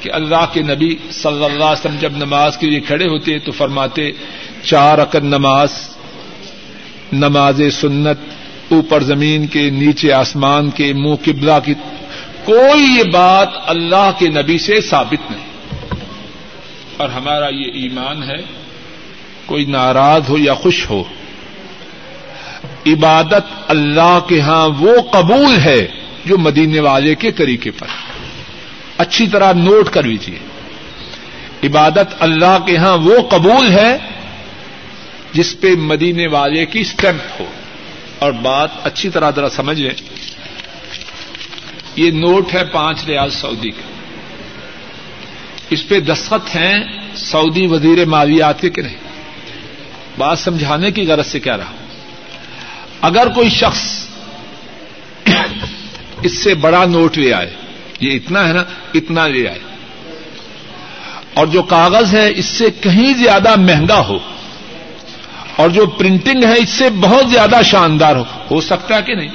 کہ اللہ کے نبی صلی اللہ علیہ وسلم جب نماز کے لیے کھڑے ہوتے تو فرماتے، چار عقد نماز نماز سنت اوپر زمین کے نیچے آسمان کے منہ قبلہ کی کوئی یہ بات اللہ کے نبی سے ثابت نہیں۔ اور ہمارا یہ ایمان ہے، کوئی ناراض ہو یا خوش ہو، عبادت اللہ کے ہاں وہ قبول ہے جو مدینے والے کے طریقے پر۔ اچھی طرح نوٹ کر لیجیے عبادت اللہ کے ہاں وہ قبول ہے جس پہ مدینے والے کی اسٹمپ ہو۔ اور بات اچھی طرح ذرا سمجھ لیں۔ یہ نوٹ ہے پانچ ریال سعودی کا اس پہ دستخط ہیں سعودی وزیر مالیات کے کہ نہیں۔ بات سمجھانے کی غرض سے کیا رہا۔ اگر کوئی شخص اس سے بڑا نوٹ لے آئے، یہ اتنا ہے نا، اتنا لے آئے۔ اور جو کاغذ ہے، اس سے کہیں زیادہ مہنگا ہو۔ اور جو پرنٹنگ ہے اس سے بہت زیادہ شاندار ہو ہو سکتا ہے کہ نہیں؟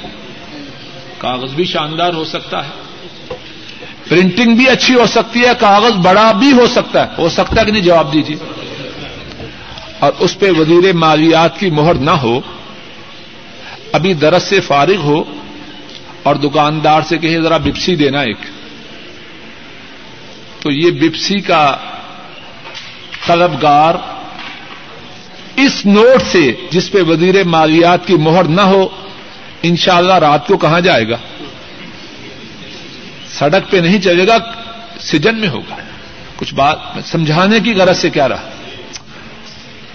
کاغذ بھی شاندار ہو سکتا ہے۔ پرنٹنگ بھی اچھی ہو سکتی ہے، کاغذ بڑا بھی ہو سکتا ہے۔ ہو سکتا ہے کہ نہیں؟ جواب دیجیے اور اس پہ وزیر مالیات کی مہر نہ ہو، ابھی درس سے فارغ ہو اور دکاندار سے کہے، ذرا بپسی دینا ایک۔ تو یہ بپسی کا طلبگار اس نوٹ سے جس پہ وزیر مالیات کی مہر نہ ہو، انشاءاللہ رات کو کہاں جائے گا؟ سڑک پہ نہیں چلے گا، سجن میں ہوگا۔ کچھ بات سمجھانے کی غرض سے کیا رہا؟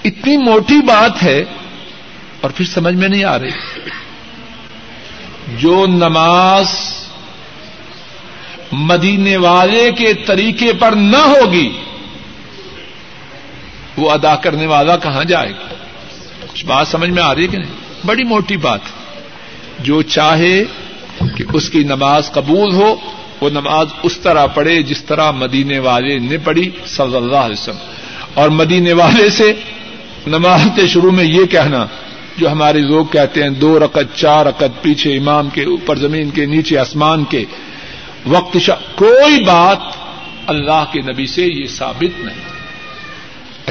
اتنی موٹی بات ہے اور پھر سمجھ میں نہیں آ رہی۔ جو نماز مدینے والے کے طریقے پر نہ ہوگی وہ ادا کرنے والا کہاں جائے گا؟ کچھ بات سمجھ میں آ رہی کہ نہیں؟ بڑی موٹی بات۔ جو چاہے کہ اس کی نماز قبول ہو، وہ نماز اس طرح پڑھے جس طرح مدینے والے نے پڑھی صلی اللہ علیہ وسلم۔ اور مدینے والے سے نماز کے شروع میں یہ کہنا، جو ہمارے لوگ کہتے ہیں، دو رقط چار رقط پیچھے امام کے اوپر زمین کے نیچے آسمان کے وقت شا... کوئی بات اللہ کے نبی سے یہ ثابت نہیں۔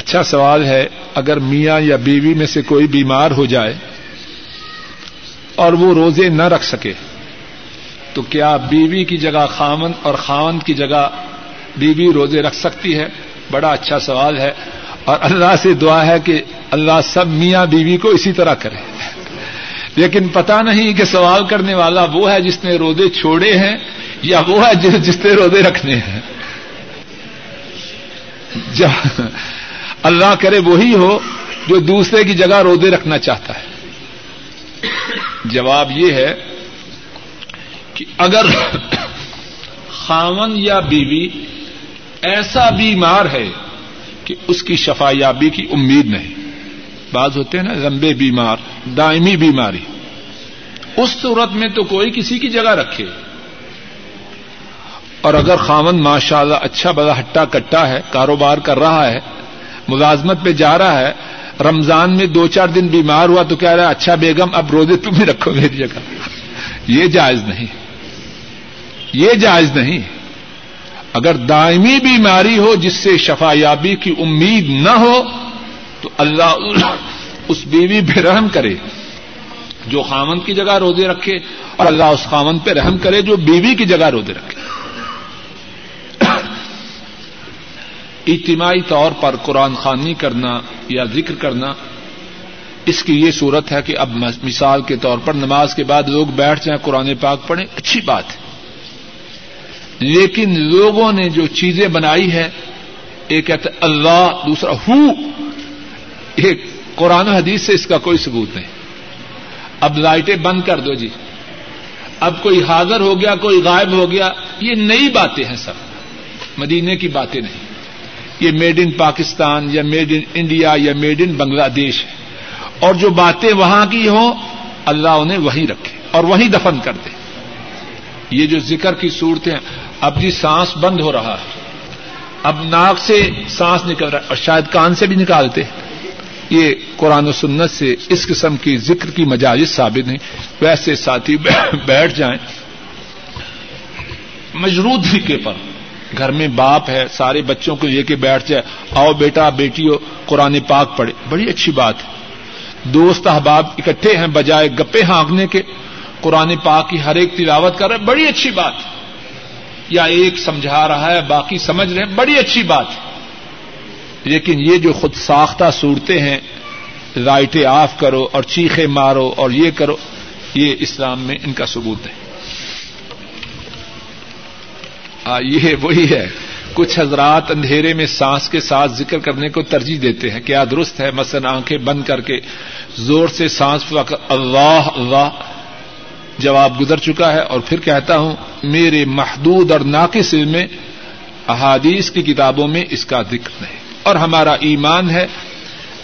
اچھا سوال ہے، اگر میاں یا بیوی میں سے کوئی بیمار ہو جائے اور وہ روزے نہ رکھ سکے، تو کیا بیوی کی جگہ خامن اور خامن کی جگہ بیوی روزے رکھ سکتی ہے؟ بڑا اچھا سوال ہے۔ اور اللہ سے دعا ہے کہ اللہ سب میاں بیوی کو اسی طرح کرے۔ لیکن پتا نہیں کہ سوال کرنے والا وہ ہے جس نے روزے چھوڑے ہیں یا وہ ہے جس نے روزے رکھنے ہیں۔ اللہ کرے وہی ہو جو دوسرے کی جگہ روزے رکھنا چاہتا ہے۔ جواب یہ ہے کہ اگر خامن یا بیوی ایسا بیمار ہے کہ اس کی شفا یابی کی امید نہیں۔ بعض ہوتے ہیں نا لمبے بیمار، دائمی بیماری۔ اس صورت میں تو کوئی کسی کی جگہ رکھے۔ اور اگر خامن ماشاء اللہ اچھا بڑا ہٹا کٹا ہے، کاروبار کر رہا ہے ملازمت پہ جا رہا ہے، رمضان میں دو چار دن بیمار ہوا تو کہہ رہا ہے اچھا بیگم، اب روزے تم ہی رکھو میری جگہ۔ یہ جائز نہیں۔ یہ جائز نہیں۔ اگر دائمی بیماری ہو جس سے شفا یابی کی امید نہ ہو، تو اللہ اس بیوی پہ رحم کرے۔ جو خامن کی جگہ روزے رکھے اور اللہ اس خامن پہ رحم کرے، جو بیوی کی جگہ روزے رکھے۔ اجتماعی طور پر قرآن خوانی کرنا یا ذکر کرنا، اس کی یہ صورت ہے کہ اب مثال کے طور پر نماز کے بعد لوگ بیٹھ جائیں، قرآن پاک پڑھیں، اچھی بات ہے۔ لیکن لوگوں نے جو چیزیں بنائی ہے ایک کہتے اللہ، دوسرا ہو ایک قرآن حدیث سے اس کا کوئی ثبوت نہیں۔ اب لائٹیں بند کر دو جی۔ اب کوئی حاضر ہو گیا، کوئی غائب ہو گیا، یہ نئی باتیں ہیں سب۔ مدینے کی باتیں نہیں۔ یہ میڈ ان پاکستان یا میڈ ان انڈیا یا میڈ ان بنگلہ دیش ہے۔ اور جو باتیں وہاں کی ہوں، اللہ انہیں وہیں رکھے اور وہیں دفن کر دے۔ یہ جو ذکر کی صورتیں، اب جی سانس بند ہو رہا ہے۔ اب ناک سے سانس نکل رہا ہے، اور شاید کان سے بھی نکالتے یہ قرآن و سنت سے اس قسم کی ذکر کی مجالس ثابت نہیں ویسے ساتھی، بیٹھ جائیں۔ مجرود طریقے پر۔ گھر میں باپ ہے، سارے بچوں کو لے کے بیٹھ جائے۔ آؤ بیٹا، بیٹی ہو، قرآن پاک پڑھے۔ بڑی اچھی بات ہے۔ دوست احباب اکٹھے ہیں بجائے گپے ہانکنے کے۔ قرآن پاک کی ہر ایک تلاوت کر رہے بڑی اچھی بات ہے۔ یا ایک سمجھا رہا ہے، باقی سمجھ رہے ہیں۔ بڑی اچھی بات ہے۔ لیکن یہ جو خود ساختہ صورتیں ہیں رائٹیں آف کرو اور چیخے مارو اور یہ کرو، یہ اسلام میں ان کا ثبوت ہے۔ یہ وہی ہے۔ کچھ حضرات اندھیرے میں سانس کے ساتھ ذکر کرنے کو ترجیح دیتے ہیں کیا درست ہے، مثلا آنکھیں بند کر کے زور سے سانس اللہ اللہ جواب گزر چکا ہے۔ اور پھر کہتا ہوں، میرے محدود اور ناقص میں احادیث کی کتابوں میں اس کا ذکر نہیں۔ اور ہمارا ایمان ہے،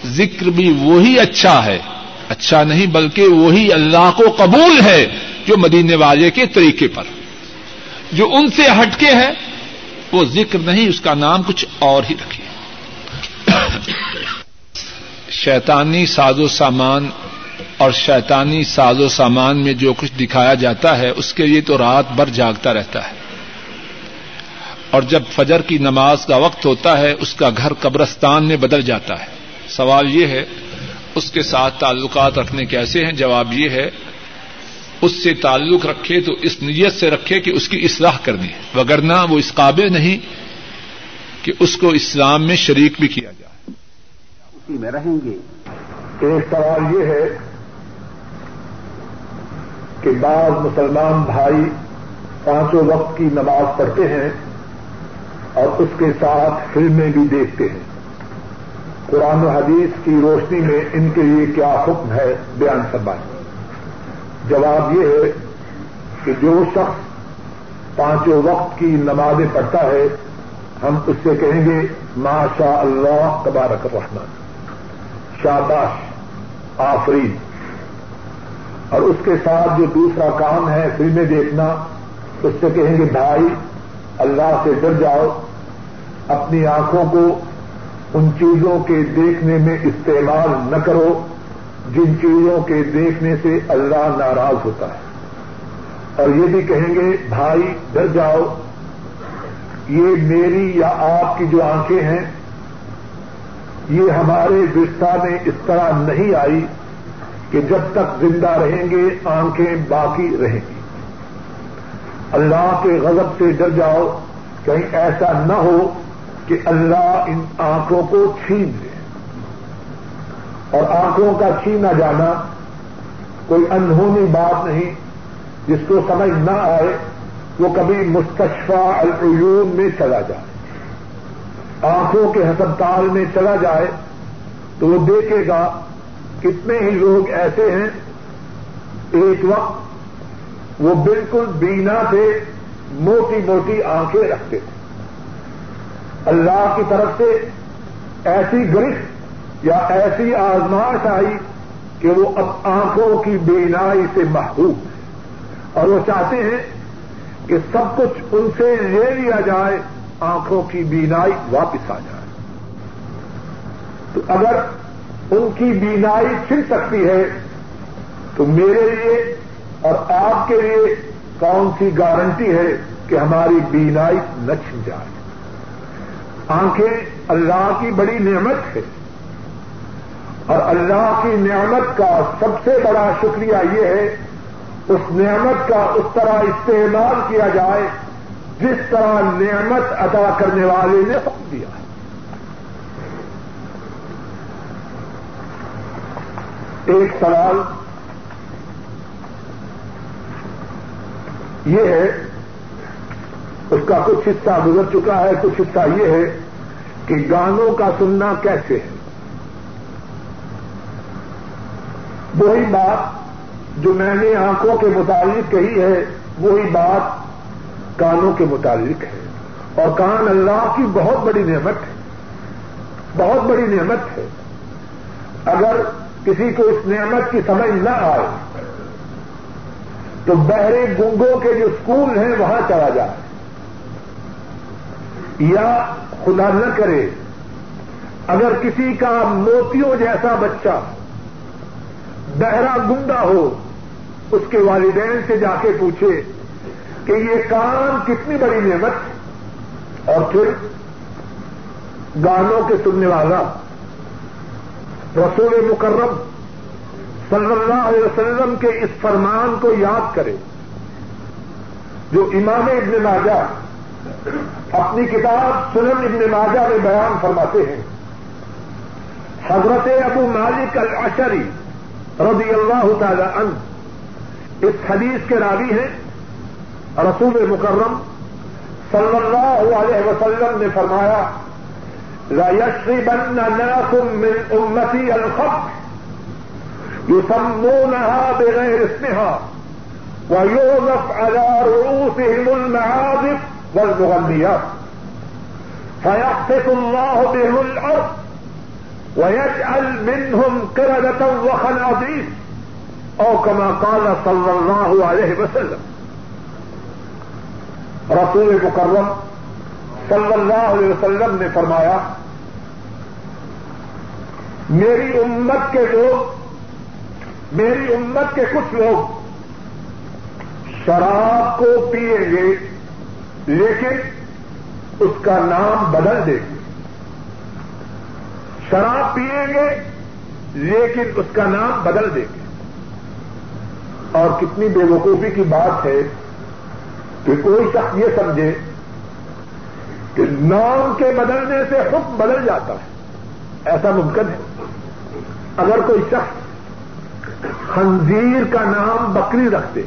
ذکر بھی وہی اچھا ہے۔ اچھا نہیں، بلکہ وہی اللہ کو قبول ہے جو مدینے والے کے طریقے پر۔ جو ان سے ہٹ کے ہے وہ ذکر نہیں، اس کا نام کچھ اور ہی رکھیے شیطانی ساز و سامان اور شیطانی ساز و سامان میں جو کچھ دکھایا جاتا ہے، اس کے لیے تو رات بھر جاگتا رہتا ہے۔ اور جب فجر کی نماز کا وقت ہوتا ہے، اس کا گھر قبرستان میں بدل جاتا ہے۔ سوال یہ ہے، اس کے ساتھ تعلقات رکھنے کیسے ہیں؟ جواب یہ ہے اس سے تعلق رکھے تو اس نیت سے رکھے کہ اس کی اصلاح کرنی ہے۔ وگرنہ وہ اس قابل نہیں کہ اس کو اسلام میں شریک بھی کیا جائے۔ اسی میں رہیں گے۔ ایک سوال یہ ہے کہ بعض مسلمان بھائی پانچوں وقت کی نماز پڑھتے ہیں اور اس کے ساتھ فلمیں بھی دیکھتے ہیں۔ قرآن و حدیث کی روشنی میں ان کے لیے کیا حکم ہے بیان فرمائیں۔ جواب یہ ہے کہ جو شخص پانچوں وقت کی نمازیں پڑھتا ہے، ہم اس سے کہیں گے ماشاء اللہ تبارک الرحمن، شاباش، آفرین۔ اور اس کے ساتھ جو دوسرا کام ہے، فلمیں دیکھنا، اس سے کہیں گے، بھائی، اللہ سے ڈر جاؤ، اپنی آنکھوں کو ان چیزوں کے دیکھنے میں استعمال نہ کرو۔ جن چیزوں کے دیکھنے سے اللہ ناراض ہوتا ہے۔ اور یہ بھی کہیں گے، بھائی ڈر جاؤ، یہ میری یا آپ کی جو آنکھیں ہیں، یہ ہمارے رشتہ میں اس طرح نہیں آئی کہ جب تک زندہ رہیں گے، آنکھیں باقی رہیں گی۔ اللہ کے غضب سے ڈر جاؤ، کہیں ایسا نہ ہو کہ اللہ ان آنکھوں کو چھین دے اور آنکھوں کا چھینا جانا کوئی انہونی بات نہیں جس کو سمجھ نہ آئے، وہ کبھی مستشفہ العیون میں چلا جائے۔ آنکھوں کے ہسپتال میں چلا جائے تو وہ دیکھے گا کتنے ہی لوگ ایسے ہیں۔ ایک وقت وہ بالکل بینا سے موٹی موٹی آنکھیں رکھتے تھے۔ اللہ کی طرف سے ایسی گرفت یا ایسی آزمائش آئی کہ وہ اب آنکھوں کی بینائی سے محبوب ہے۔ اور وہ چاہتے ہیں کہ سب کچھ ان سے لے لیا جائے، آنکھوں کی بینائی واپس آ جائے۔ تو اگر ان کی بینائی چھن سکتی ہے، تو میرے لیے اور آپ کے لیے کون سی گارنٹی ہے کہ ہماری بینائی نہ چھن جائے؟ آنکھیں اللہ کی بڑی نعمت ہے۔ اور اللہ کی نعمت کا سب سے بڑا شکریہ یہ ہے، اس نعمت کا اس طرح استعمال کیا جائے، جس طرح نعمت ادا کرنے والے نے حکم دیا ہے۔ ایک سوال یہ ہے، اس کا کچھ حصہ گزر چکا ہے، کچھ حصہ یہ ہے کہ گانوں کا سننا کیسے ہے؟ وہی بات جو میں نے آنکھوں کے متعلق کہی ہے، وہی بات کانوں کے متعلق ہے۔ اور کان اللہ کی بہت بڑی نعمت ہے۔ بہت بڑی نعمت ہے۔ اگر کسی کو اس نعمت کی سمجھ نہ آئے، تو بہرے گنگوں کے جو اسکول ہیں، وہاں چلا جائے۔ یا خدا نہ کرے، اگر کسی کا موتیوں جیسا بچہ بہرا گنگا ہو، اس کے والدین سے جا کے پوچھے کہ یہ کام کتنی بڑی نعمت اور پھر گانوں کے سننے والا، رسول مکرم صلی اللہ علیہ وسلم کے اس فرمان کو یاد کرے، جو امام ابن ماجہ اپنی کتاب سنن ابن ماجہ میں بیان فرماتے ہیں۔ حضرت ابو مالک الاشری رضی اللہ تعالی عنہ اس حدیث کے راوی ہیں۔ رسول مکرم صلی اللہ علیہ وسلم نے فرمایا بن ناكم من امتی الخط يسمونها بغير اسمها ويوظف على رؤوسهم المعازف والمغنيات فيخطف الله بهم الارض ويجعل منهم قردة وخنازير او كما قال صلى الله عليه وسلم رسول مکرم صلی اللہ علیہ وسلم نے فرمایا، میری امت کے لوگ، میری امت کے کچھ لوگ شراب کو پیئیں گے، لیکن اس کا نام بدل دیں گے۔ شراب پیئیں گے، لیکن اس کا نام بدل دیں گے۔ اور کتنی بے وقوفی کی بات ہے کہ کوئی شخص یہ سمجھے کہ نام کے بدلنے سے حکم بدل جاتا ہے۔ ایسا ممکن ہے۔ اگر کوئی شخص خنزیر کا نام بکری رکھتے،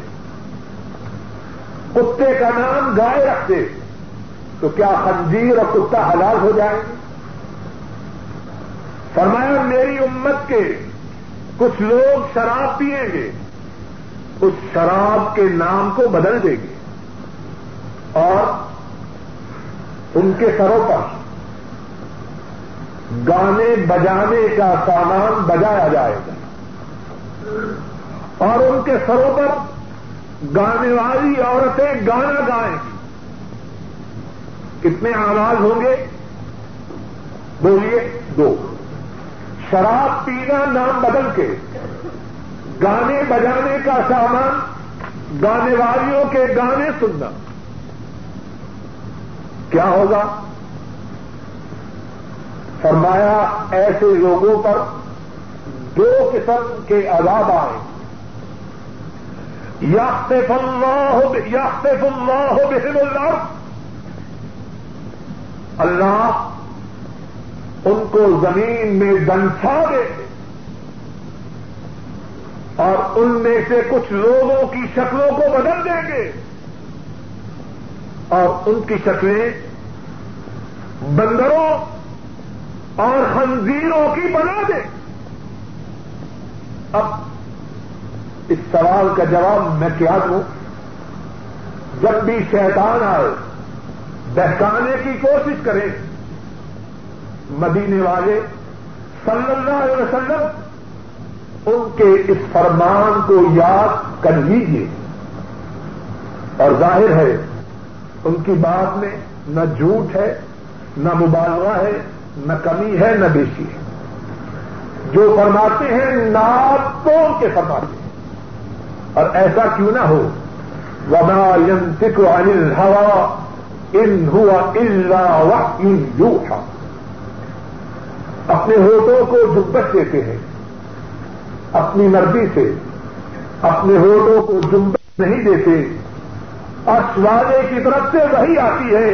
کتے کا نام گائے رکھتے، تو کیا خنزیر اور کتا حلال ہو جائیں؟ گے فرمایا، میری امت کے کچھ لوگ شراب پیئیں گے، اس شراب کے نام کو بدل دیں گے اور ان کے سروں پر گانے بجانے کا سامان بجایا جائے گا اور ان کے سروں پر گانے والی عورتیں گانا گائیں گی۔ کتنے آواز ہوں گے؟ بولیے دو۔ شراب پینا نام بدل کے، گانے بجانے کا سامان، گانے والیوں کے گانے سننا۔ کیا ہوگا؟ فرمایا، ایسے لوگوں پر دو قسم کے عذاب آئے۔ یافتف اللہ یافتف اللہ بہم اللہ اللہ ان کو زمین میں دنچھا دے اور ان میں سے کچھ لوگوں کی شکلوں کو بدل دیں گے اور ان کی شکلیں بندروں اور خنزیروں کی بنا دے۔ اب اس سوال کا جواب میں کیا دوں؟ جب بھی شیطان آئے، بہکانے کی کوشش کرے مدینے والے صلی اللہ علیہ وسلم، ان کے اس فرمان کو یاد کر لیجیے اور ظاہر ہے، ان کی بات میں نہ جھوٹ ہے، نہ مبالغہ ہے، نہ کمی ہے، نہ بیشی ہے۔ جو فرماتے ہیں ناپ تو کے فرماتے ہیں۔ اور ایسا کیوں نہ ہو۔ وبا ينطق عن الهوى ان ہوا الا وحی یوحى اپنے ہوٹوں کو جبت دیتے ہیں، اپنی مرضی سے اپنے ہوٹوں کو جمبت نہیں دیتے۔ اور سوالے کی طرف سے وہی آتی ہے،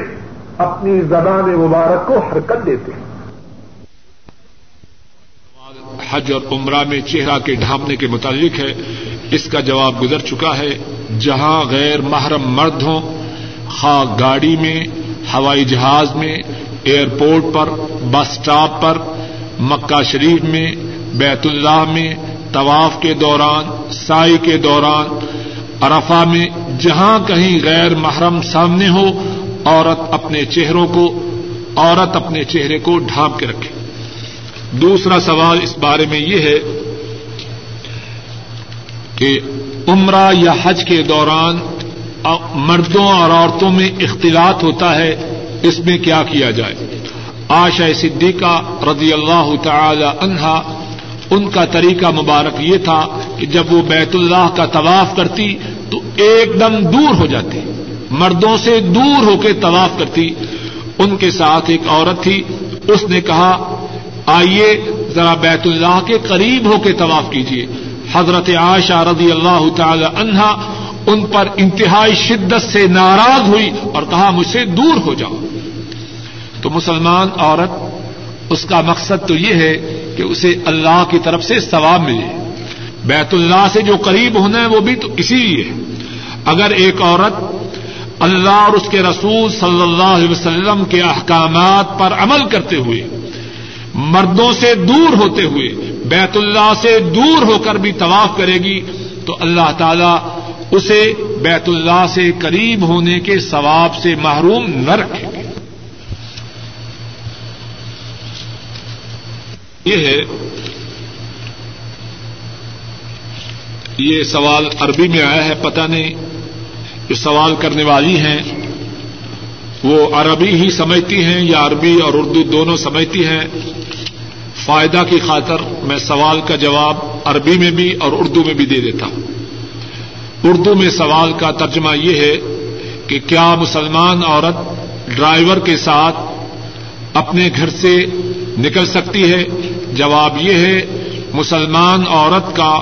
اپنی زبان مبارک کو حرکت دیتے ہیں۔ حج اور عمرہ میں چہرہ کے ڈھانپنے کے متعلق ہے۔ اس کا جواب گزر چکا ہے۔ جہاں غیر محرم مرد ہوں، خواہ گاڑی میں، ہوائی جہاز میں، ایئرپورٹ پر، بس اسٹاپ پر مکہ شریف میں، بیت اللہ میں، طواف کے دوران، سائی کے دوران ارفا میں جہاں کہیں غیر محرم سامنے ہو، عورت اپنے چہروں کو، عورت اپنے چہرے کو ڈھانپ کے رکھے۔ دوسرا سوال اس بارے میں یہ ہے کہ عمرہ یا حج کے دوران مردوں اور عورتوں میں اختلاط ہوتا ہے، اس میں کیا کیا جائے؟ آشا صدیقہ رضی اللہ تعالی عنہا، ان کا طریقہ مبارک یہ تھا کہ جب وہ بیت اللہ کا طواف کرتی تو ایک دم دور ہو جاتی، مردوں سے دور ہو کے طواف کرتی۔ ان کے ساتھ ایک عورت تھی، اس نے کہا، آئیے ذرا بیت اللہ کے قریب ہو کے طواف کیجیے حضرت عائشہ رضی اللہ تعالی عنہا ان پر انتہائی شدت سے ناراض ہوئی اور کہا، مجھ سے دور ہو جاؤ۔ تو مسلمان عورت، اس کا مقصد تو یہ ہے کہ اسے اللہ کی طرف سے ثواب ملے۔ بیت اللہ سے جو قریب ہونا ہے وہ بھی تو اسی لیے اگر ایک عورت اللہ اور اس کے رسول صلی اللہ علیہ وسلم کے احکامات پر عمل کرتے ہوئے، مردوں سے دور ہوتے ہوئے، بیت اللہ سے دور ہو کر بھی طواف کرے گی، تو اللہ تعالی اسے بیت اللہ سے قریب ہونے کے ثواب سے محروم نہ رکھے۔ گی یہ ہے، یہ سوال عربی میں آیا ہے، پتہ نہیں جو سوال کرنے والی ہیں۔ وہ عربی ہی سمجھتی ہیں یا عربی اور اردو دونوں سمجھتی ہیں؟ فائدہ کی خاطر میں سوال کا جواب عربی میں بھی اور اردو میں بھی دے دیتا ہوں۔ اردو میں سوال کا ترجمہ یہ ہے کہ کیا مسلمان عورت ڈرائیور کے ساتھ اپنے گھر سے نکل سکتی ہے؟ جواب یہ ہے، مسلمان عورت کا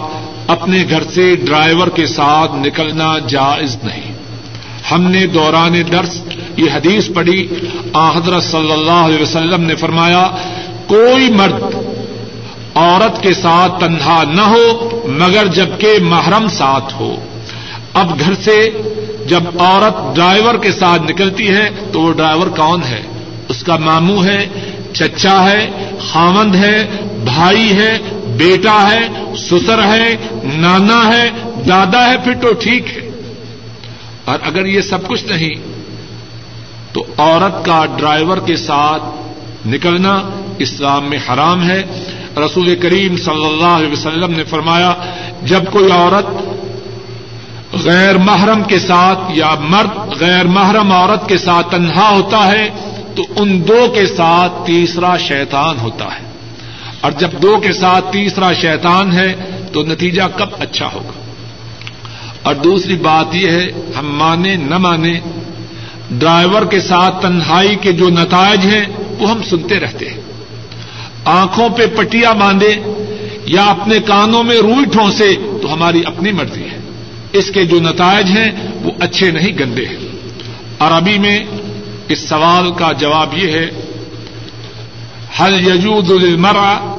اپنے گھر سے ڈرائیور کے ساتھ نکلنا جائز نہیں۔ ہم نے دوران درس یہ حدیث پڑھی حضرت صلی اللہ علیہ وسلم نے فرمایا، کوئی مرد عورت کے ساتھ تنہا نہ ہو، مگر جبکہ محرم ساتھ ہو۔ اب گھر سے جب عورت ڈرائیور کے ساتھ نکلتی ہے، تو وہ ڈرائیور کون ہے؟ اس کا ماموں ہے، چچا ہے خامند ہے، بھائی ہے، بیٹا ہے، سسر ہے، نانا ہے، دادا ہے، پھر تو ٹھیک ہے۔ اور اگر یہ سب کچھ نہیں، تو عورت کا ڈرائیور کے ساتھ نکلنا اسلام میں حرام ہے۔ رسول کریم صلی اللہ علیہ وسلم نے فرمایا، جب کوئی عورت غیر محرم کے ساتھ یا مرد غیر محرم عورت کے ساتھ تنہا ہوتا ہے تو ان دو کے ساتھ تیسرا شیطان ہوتا ہے۔ اور جب دو کے ساتھ تیسرا شیطان ہے تو نتیجہ کب اچھا ہوگا؟ اور دوسری بات یہ ہے، ہم مانے نہ مانے ڈرائیور کے ساتھ تنہائی کے جو نتائج ہیں، وہ ہم سنتے رہتے ہیں۔ آنکھوں پہ پٹیاں باندھے یا اپنے کانوں میں روئی ٹھونسے تو ہماری اپنی مرضی ہے۔ اس کے جو نتائج ہیں، وہ اچھے نہیں، گندے ہیں۔ عربی میں اس سوال کا جواب یہ ہے ہل یجود المرا